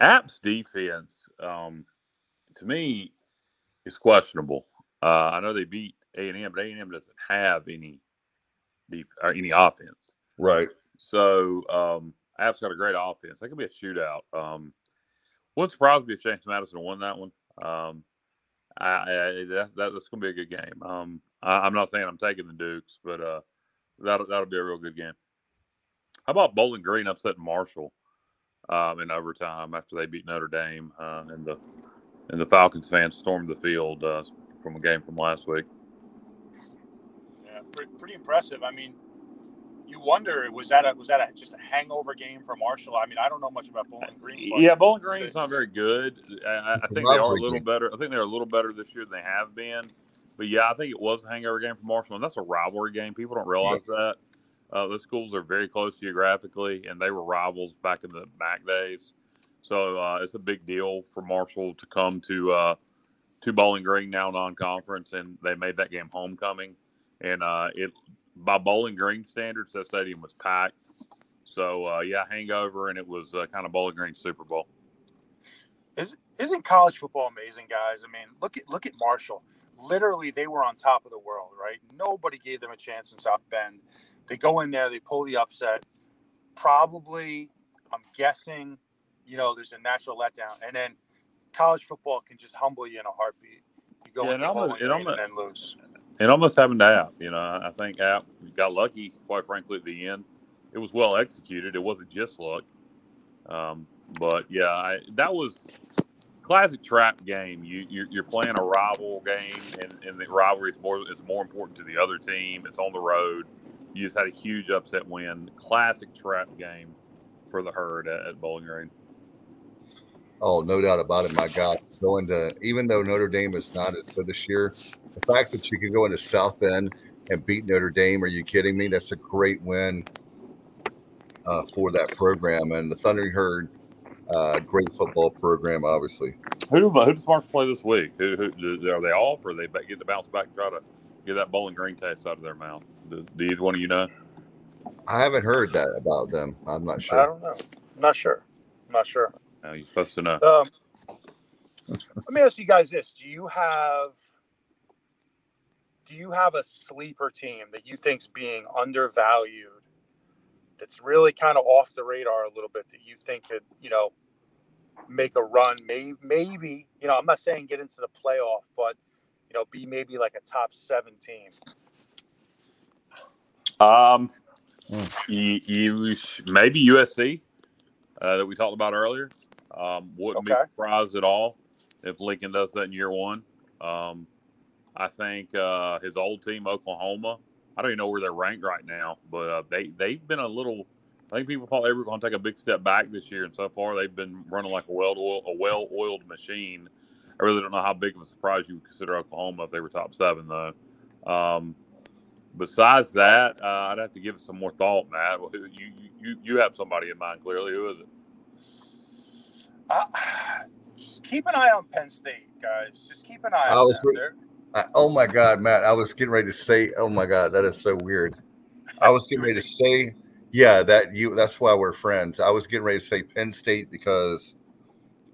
App's defense, um, to me, is questionable. Uh, I know they beat A and M, but A and M doesn't have any def- or any offense. Right. So um, App's got a great offense. That could be a shootout. Um, wouldn't surprise me if James Madison won that one. Um, I, I, that, that, that's going to be a good game. Um, I, I'm not saying I'm taking the Dukes, but uh, that'll that'll be a real good game. How about Bowling Green upsetting Marshall um, in overtime after they beat Notre Dame uh, and the and the Falcons fans stormed the field uh, from a game from last week. Yeah, pretty, pretty impressive. I mean, you wonder was that a was that a, just a hangover game for Marshall? I mean, I don't know much about Bowling Green. But Yeah, Bowling Green's not very good. I, I- I It's a think they are a little game. better. I think they're a little better this year than they have been. But yeah, I think it was a hangover game for Marshall, and that's a rivalry game. People don't realize that. Uh, the schools are very close geographically, and they were rivals back in the back days. So uh, it's a big deal for Marshall to come to uh, to Bowling Green now non-conference, and they made that game homecoming. And uh, it by Bowling Green standards, that stadium was packed. So uh, yeah, hangover, and it was uh, kind of Bowling Green Super Bowl. Is, isn't college football amazing, guys? I mean, look at look at Marshall. Literally, they were on top of the world, right? Nobody gave them a chance in South Bend. They go in there, they pull the upset. Probably, I'm guessing, you know, there's a natural letdown, and then college football can just humble you in a heartbeat. You go yeah, into almost, it almost, and lose. It almost happened to App. You know, I think App got lucky, quite frankly, at the end. It was well executed. It wasn't just luck. Um, but yeah, I, that was classic trap game. You you're, you're, playing a rival game, and, and the rivalry is more is more important to the other team. It's on the road. You just had a huge upset win. Classic trap game for the herd at, at Bowling Green. Oh, no doubt about it. My God, going to even though Notre Dame is not as good this year, the fact that you can go into South Bend and beat Notre Dame, are you kidding me? That's a great win uh, for that program. And the Thundering Herd, uh, great football program, obviously. Who, who does Marshall play this week? Who, who, are they off, or they get to bounce back and try to get that Bowling Green taste out of their mouth? Do, do either one of you know? I haven't heard that about them. I'm not sure. I don't know. I'm not sure. I'm not sure. Now you're supposed to know. Um, let me ask you guys this: Do you have do you have a sleeper team that you think's being undervalued? That's really kind of off the radar a little bit. That you think could you know make a run? Maybe maybe you know I'm not saying get into the playoff, but you know be maybe like a top seven team. Um, you, you maybe USC uh, that we talked about earlier. Um, wouldn't okay. be surprised at all if Lincoln does that in year one. Um, I think uh, his old team, Oklahoma, I don't even know where they're ranked right now, but uh, they they've been a little. I think people thought they were going to take a big step back this year, and so far they've been running like a well oil, a well oiled machine. I really don't know how big of a surprise you would consider Oklahoma if they were top seven, though. Um, besides that, uh, I'd have to give it some more thought, Matt. Well, you you you have somebody in mind clearly. Who is it? Uh, keep an eye on Penn State, guys. Just keep an eye I on was re- there. I, oh my God, Matt! I was getting ready to say, "Oh my God, that is so weird." I was getting ready to say, "Yeah, that you." That's why we're friends. I was getting ready to say Penn State because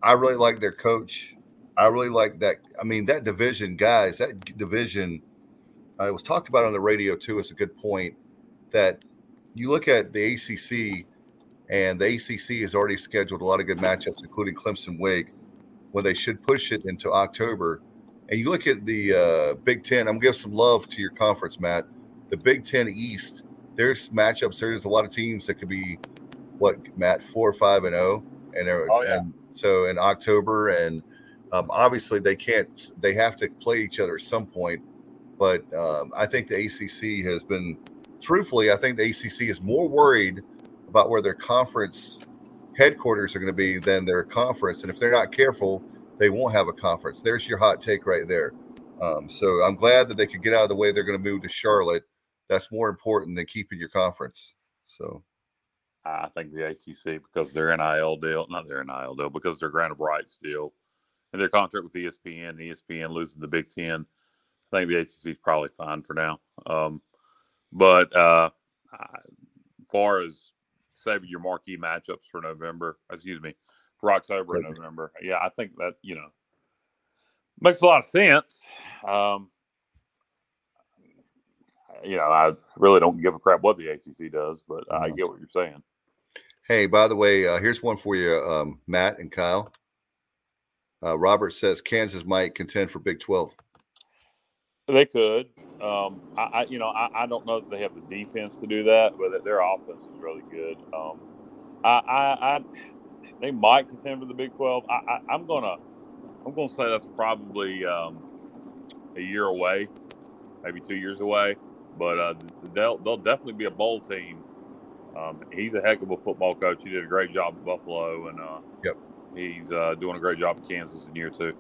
I really like their coach. I really like that. I mean, that division, guys. That division. I was talked about on the radio too. It's a good point that you look at the ACC and the ACC has already scheduled a lot of good matchups, including Clemson Wake, when they should push it into October. And you look at the uh, Big Ten. I'm gonna give some love to your conference, Matt. The Big Ten East. There's matchups. There's a lot of teams that could be, what Matt, four, five, and zero, oh, and, oh, yeah. and so in October, and um, obviously they can't. They have to play each other at some point. But um, I think the ACC has been, truthfully, I think the ACC is more worried about where their conference headquarters are going to be than their conference. And if they're not careful, they won't have a conference. There's your hot take right there. Um, so I'm glad that they could get out of the way. They're going to move to Charlotte. That's more important than keeping your conference. So I think the ACC because their NIL deal, not their NIL deal, because their grant of rights deal and their contract with ESPN, ESPN losing the Big Ten. I think the ACC is probably fine for now. Um, but uh, far as saving your marquee matchups for November. Excuse me, for October and November. Yeah, I think that you know makes a lot of sense. Um, you know, I really don't give a crap what the ACC does, but I get what you're saying. Hey, by the way, uh, here's one for you, um, Matt and Kyle. Uh, Robert says Kansas might contend for Big 12. They could. Um, I, I, you know, I, I, don't know that they have the defense to do that, but their offense is really good. Um, I, I, I, they might contend for the Big Twelve. I, I, am gonna, I'm gonna say that's probably um, a year away, maybe two years away. But uh, they'll they'll definitely be a bowl team. Um, he's a heck of a football coach. He did a great job at Buffalo, and uh, yep. he's uh, doing a great job at Kansas in year two.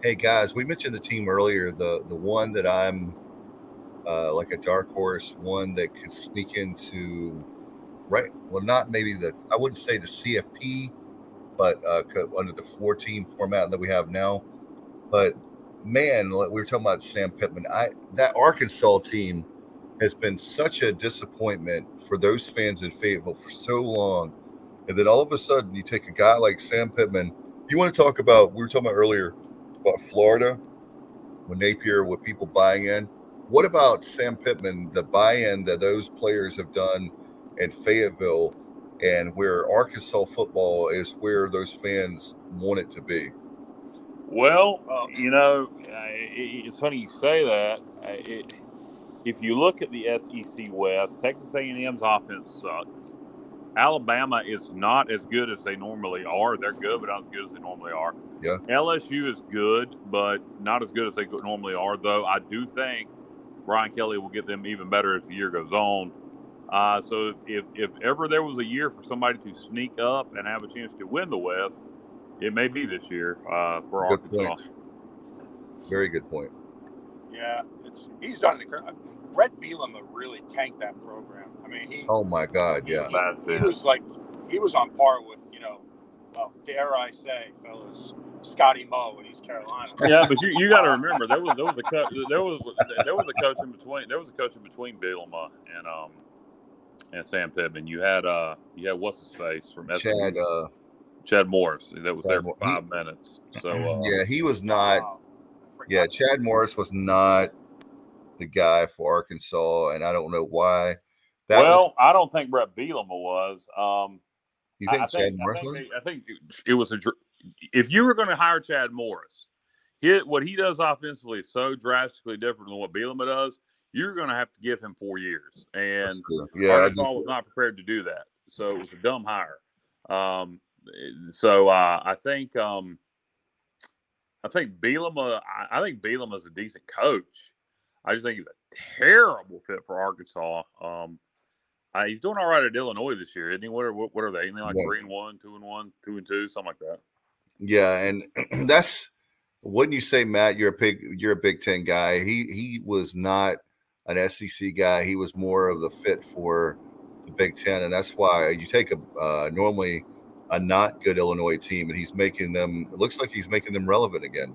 Hey guys, we mentioned the team earlier. The the one that I'm uh, like a dark horse, one that could sneak into right. Well, not maybe the I wouldn't say the CFP, but uh, under the four team format that we have now. But man, we were talking about Sam Pittman. I that Arkansas team has been such a disappointment for those fans in Fayetteville for so long, and then all of a sudden you take a guy like Sam Pittman. You want to talk about? We were talking about earlier about Florida with Napier with people buying in. What about Sam Pittman, the buy-in that those players have done in Fayetteville, and where Arkansas football is where those fans want it to be? Well, uh, you know, it's funny you say that. It, if you look at the SEC West, Texas A&M's offense sucks. Alabama is not as good as they normally are. They're good, but not as good as they normally are. Yeah. LSU is good, but not as good as they normally are. Though I do think Brian Kelly will get them even better as the year goes on. Uh, so if, if ever there was a year for somebody to sneak up and have a chance to win the West, it may be this year uh, for good Arkansas. Point. Very good point. Yeah, it's he's done it. Bret Bielema really tanked that program. I mean, he. Oh my God! Yeah, he, he was like, he was on par with you know, well, dare I say, fellas, Scotty Moe in East Carolina. Yeah, but you, you got to remember there was there was a coach there was there was a coach in between there was a coach in between Bielema and um and Sam Pittman. You had uh you had what's his face from Chad uh, Chad Morris that was Chad there for five he, minutes. So uh, yeah, he was not. Yeah, Chad Morris was not the guy for Arkansas, and I don't know why. That well, was, I don't think Bret Bielema was. Um, you think I, I Chad think, Morris? I think, I think, it was a. If you were going to hire Chad Morris, he, what he does offensively is so drastically different than what Bielema does. You're going to have to give him four years, and yeah, Arkansas was not prepared to do that. So it was a dumb hire. Um, so uh, I think um, I think Bielema. I, I think Bielema is a decent coach. I just think he's a terrible fit for Arkansas. Um, uh, he's doing all right at Illinois this year, isn't he? What are, what, what are they? Anything like yeah. three and one, two and one, two and two, something like that. Yeah, and that's wouldn't you say, Matt? You're a big you're a Big Ten guy. He he was not an SEC guy. He was more of the fit for the Big Ten, and that's why you take a uh, normally a not good Illinois team, and he's making them. It looks like he's making them relevant again.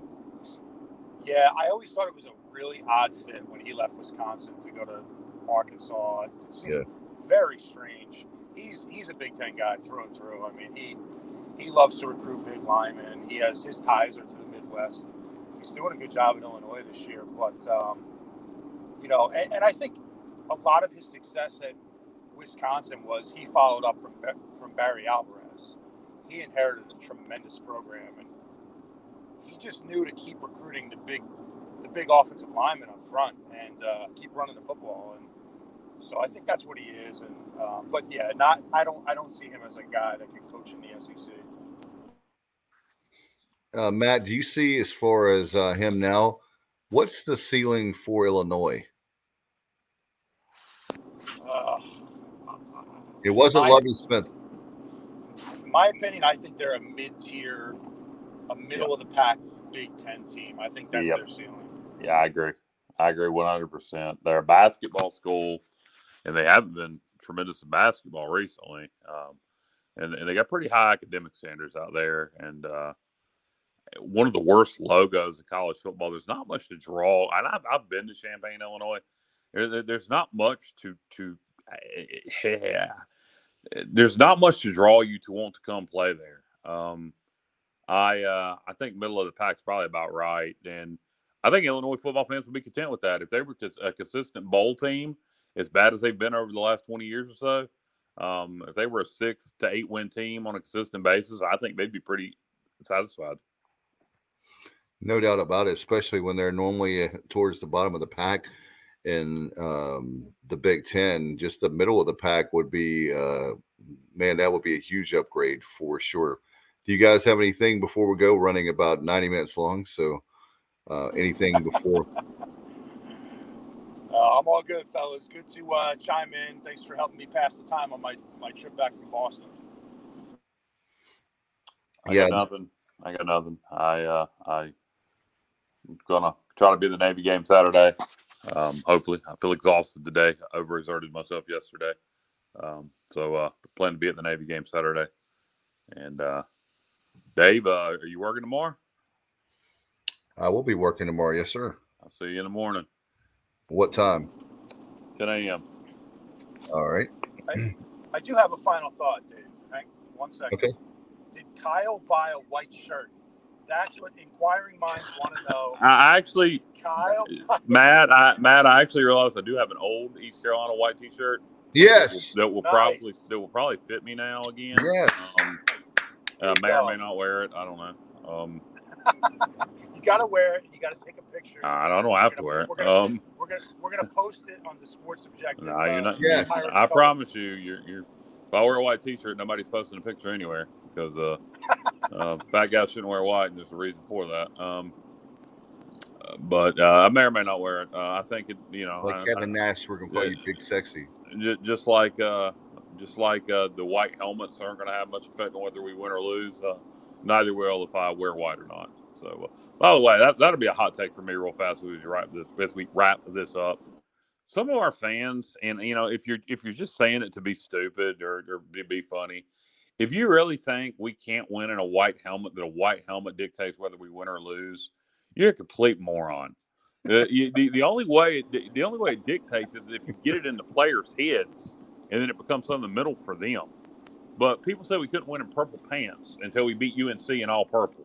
Yeah, I always thought it was a really odd fit when he left Wisconsin to go to Arkansas. It seemed yeah. very strange. He's he's a Big Ten guy through and through. I mean, he he loves to recruit big linemen. He has his ties are to the Midwest. He's doing a good job in Illinois this year, but um, you know, and, and I think a lot of his success at Wisconsin was he followed up from from Barry Alvarez he inherited a tremendous program, and he just knew to keep recruiting the big, the big offensive linemen up front and uh, keep running the football. And so I think that's what he is. And uh, but yeah, not I don't I don't see him as a guy that can coach in the SEC. Uh, Matt, do you see as far as uh, him now? What's the ceiling for Illinois? Uh, it wasn't Lovie Smith my opinion, I think they're a mid-tier, a middle of the pack Big Ten team. I think that's yep. their ceiling. Yeah, I agree. I agree 100%. They're a basketball school, and they haven't been tremendous in basketball recently. Um, and, and, they got pretty high academic standards out there. And uh, one of the worst logos of college football. There's not much to draw. And I've, I've been to Champaign, Illinois. There, there's not much to to yeah, there's not much to draw you to want to come play there. Um, I uh, I think middle of the pack is probably about right, and I think Illinois football fans would be content with that if they were a consistent bowl team, as bad as they've been over the last twenty years or so. Um, if they were a six to eight win team on a consistent basis, I think they'd be pretty satisfied. No doubt about it, especially when they're normally uh, towards the bottom of the pack in um, the Big Ten, just the middle of the pack would be, uh, man, that would be a huge upgrade for sure. Do you guys have anything before we go? Running about 90 minutes long. So, uh, anything before? Uh, I'm all good, fellas. Good to uh, chime in. Thanks for helping me pass the time on my, my trip back from Boston. I yeah. got nothing. I got nothing. I uh, I am gonna try to be the Navy game Saturday Um, hopefully, I feel exhausted today. Overexerted myself yesterday, um, so uh, plan to be at the Navy game Saturday. And uh, Dave, uh, are you working tomorrow? I will be working tomorrow. Yes, sir. I'll see you in the morning. What time? 10 a.m. All right. I, I do have a final thought, Dave. Hang one second. Okay. Did Kyle buy a white shirt? That's what inquiring minds want to know. I actually, Kyle, Matt, I, Matt, I actually realized I do have an old East Carolina white T-shirt. Yes. That will, that will Nice. probably that will probably fit me now again. Yes. Um, There I you may or may not wear it. I don't know. Um, you got to wear it. You got to take a picture. I don't. I have We're to gonna- wear it. We're gonna, Um, we're gonna we're gonna post it on the Sports Objective. no, you're uh, not. Yes. I colors. promise you, you're. you're if I wear a white T-shirt, nobody's posting a picture anywhere because uh, uh, fat guys shouldn't wear white, and there's a reason for that. Um, but uh, I may or may not wear it. Uh, I think it. You know, Like I- Kevin Nash, we're gonna call you Big Sexy. Just like uh, just like uh, the white helmets aren't going to have much effect on whether we win or lose. Uh, neither will if I wear white or not. So, uh, by the way, that that'll be a hot take for me real fast as we wrap this as we wrap this up. Some of our fans, and you know, if you're if you're just saying it to be stupid or, or to be funny, if you really think we can't win in a white helmet, that a white helmet dictates whether we win or lose, you're a complete moron. Uh, you, the, the only way it, the only way it dictates is if you get it in the players' heads, and then it becomes something in the middle for them. But people said we couldn't win in purple pants until we beat UNC in all purple.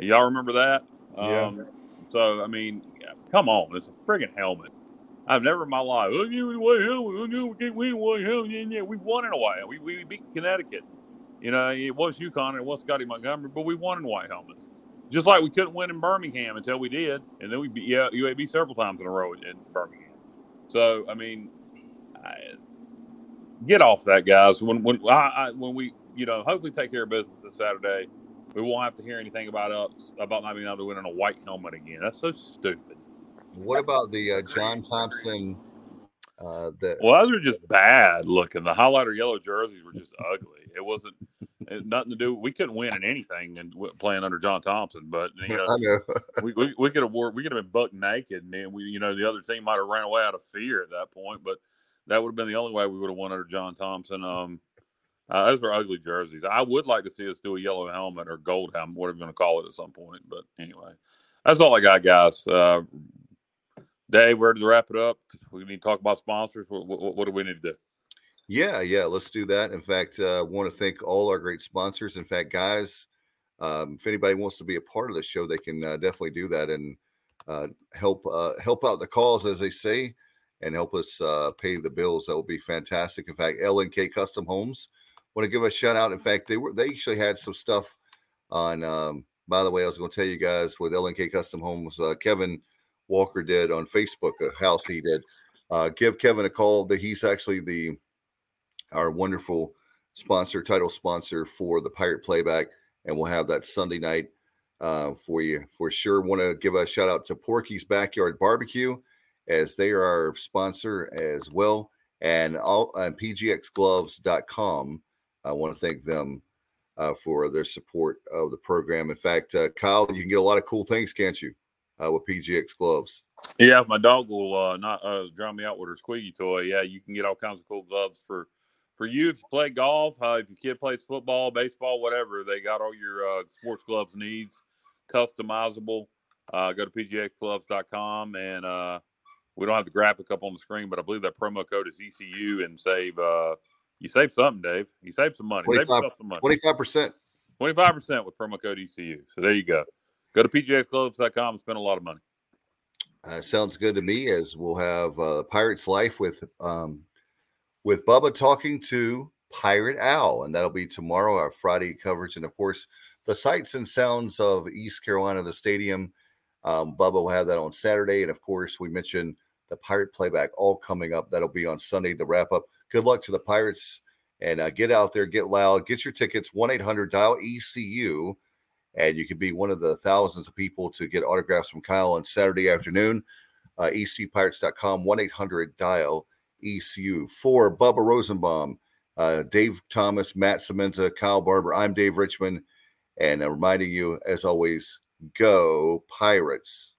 Y'all remember that? Yeah. Um, so I mean, come on, it's a friggin' helmet. I've never in my life. Oh, you in a white helmet. No, we can't win in a white helmet. Yeah, yeah, we won in a white. We we beat Connecticut. You know, it was UConn, it was Scottie Montgomery, but we won in white helmets. Just like we couldn't win in Birmingham until we did, and then we beat yeah, UAB several times in a row in Birmingham. So I mean, I, get off that, guys. When when I, I, when we you know hopefully take care of business this Saturday, we won't have to hear anything about us about not being able to win in a white helmet again. That's so stupid. What about the uh, John Thompson? Uh, the Well, those are just bad looking. The highlighter yellow jerseys were just ugly. It wasn't it nothing to do. We couldn't win in anything and playing under John Thompson, but you know, know. we, we, we could have wore, we could have been buck naked, and then we, you know, the other team might have ran away out of fear at that point. But that would have been the only way we would have won under John Thompson. Um, uh, those were ugly jerseys. I would like to see us do a yellow helmet or gold helmet, whatever you're going to call it at some point. But anyway, that's all I got, guys. Uh, Dave, we're to wrap it up. We need to talk about sponsors. What, what, what do we need to do? Yeah, yeah, let's do that. In fact, I uh, want to thank all our great sponsors. In fact, guys, um, if anybody wants to be a part of the show, they can uh, definitely do that and uh, help uh, help out the cause, as they say, and help us uh, pay the bills. That will be fantastic. In fact, LNK Custom Homes want to give a shout out. In fact, they were they actually had some stuff on. Um, by the way, I was going to tell you guys with LNK Custom Homes, uh, Kevin Walker did on Facebook a house he did. Give Kevin a call. That he's actually the our wonderful sponsor, title sponsor for the Pirate Playback, and we'll have that Sunday night uh, for you for sure. Want to give a shout out to Porky's Backyard Barbecue, as they are our sponsor as well, and all and PGXGloves.com. I want to thank them uh, for their support of the program. In fact, uh, Kyle, you can get a lot of cool things, can't you, uh, with PGX Gloves? Yeah, if my dog will uh, not uh, drown me out with her squeaky toy, yeah, you can get all kinds of cool gloves for for you if you play golf, uh, if your kid plays football, baseball, whatever. They got all your uh, sports gloves needs, customizable. Uh, go to pgxgloves.com and uh, we don't have the graphic up on the screen, but I believe that promo code is ECU and save. Uh, you save something, Dave. You save some money. Save 25 yourself some money. Twenty-five percent. 25% with promo code ECU. So there you go. Go to pgxgloves.com and spend a lot of money. Uh, sounds good to me. As we'll have uh, Pirates Life with um, with Bubba talking to Pirate Owl, and that'll be tomorrow, our Friday coverage, and of course the sights and sounds of East Carolina, the stadium. Um, Bubba will have that on Saturday, and of course we mentioned the Pirate Playback all coming up. That'll be on Sunday to wrap up. Good luck to the Pirates, and uh, get out there, get loud, get your tickets. One eight hundred dial ECU and you could be one of the thousands of people to get autographs from Kyle on Saturday afternoon. Uh, ECPirates.com, 1 800 dial ECU. For Bubba Rosenbaum, uh, Dave Thomas, Matt Semenza, Kyle Barber, I'm Dave Richmond, and uh, reminding you, as always, go Pirates.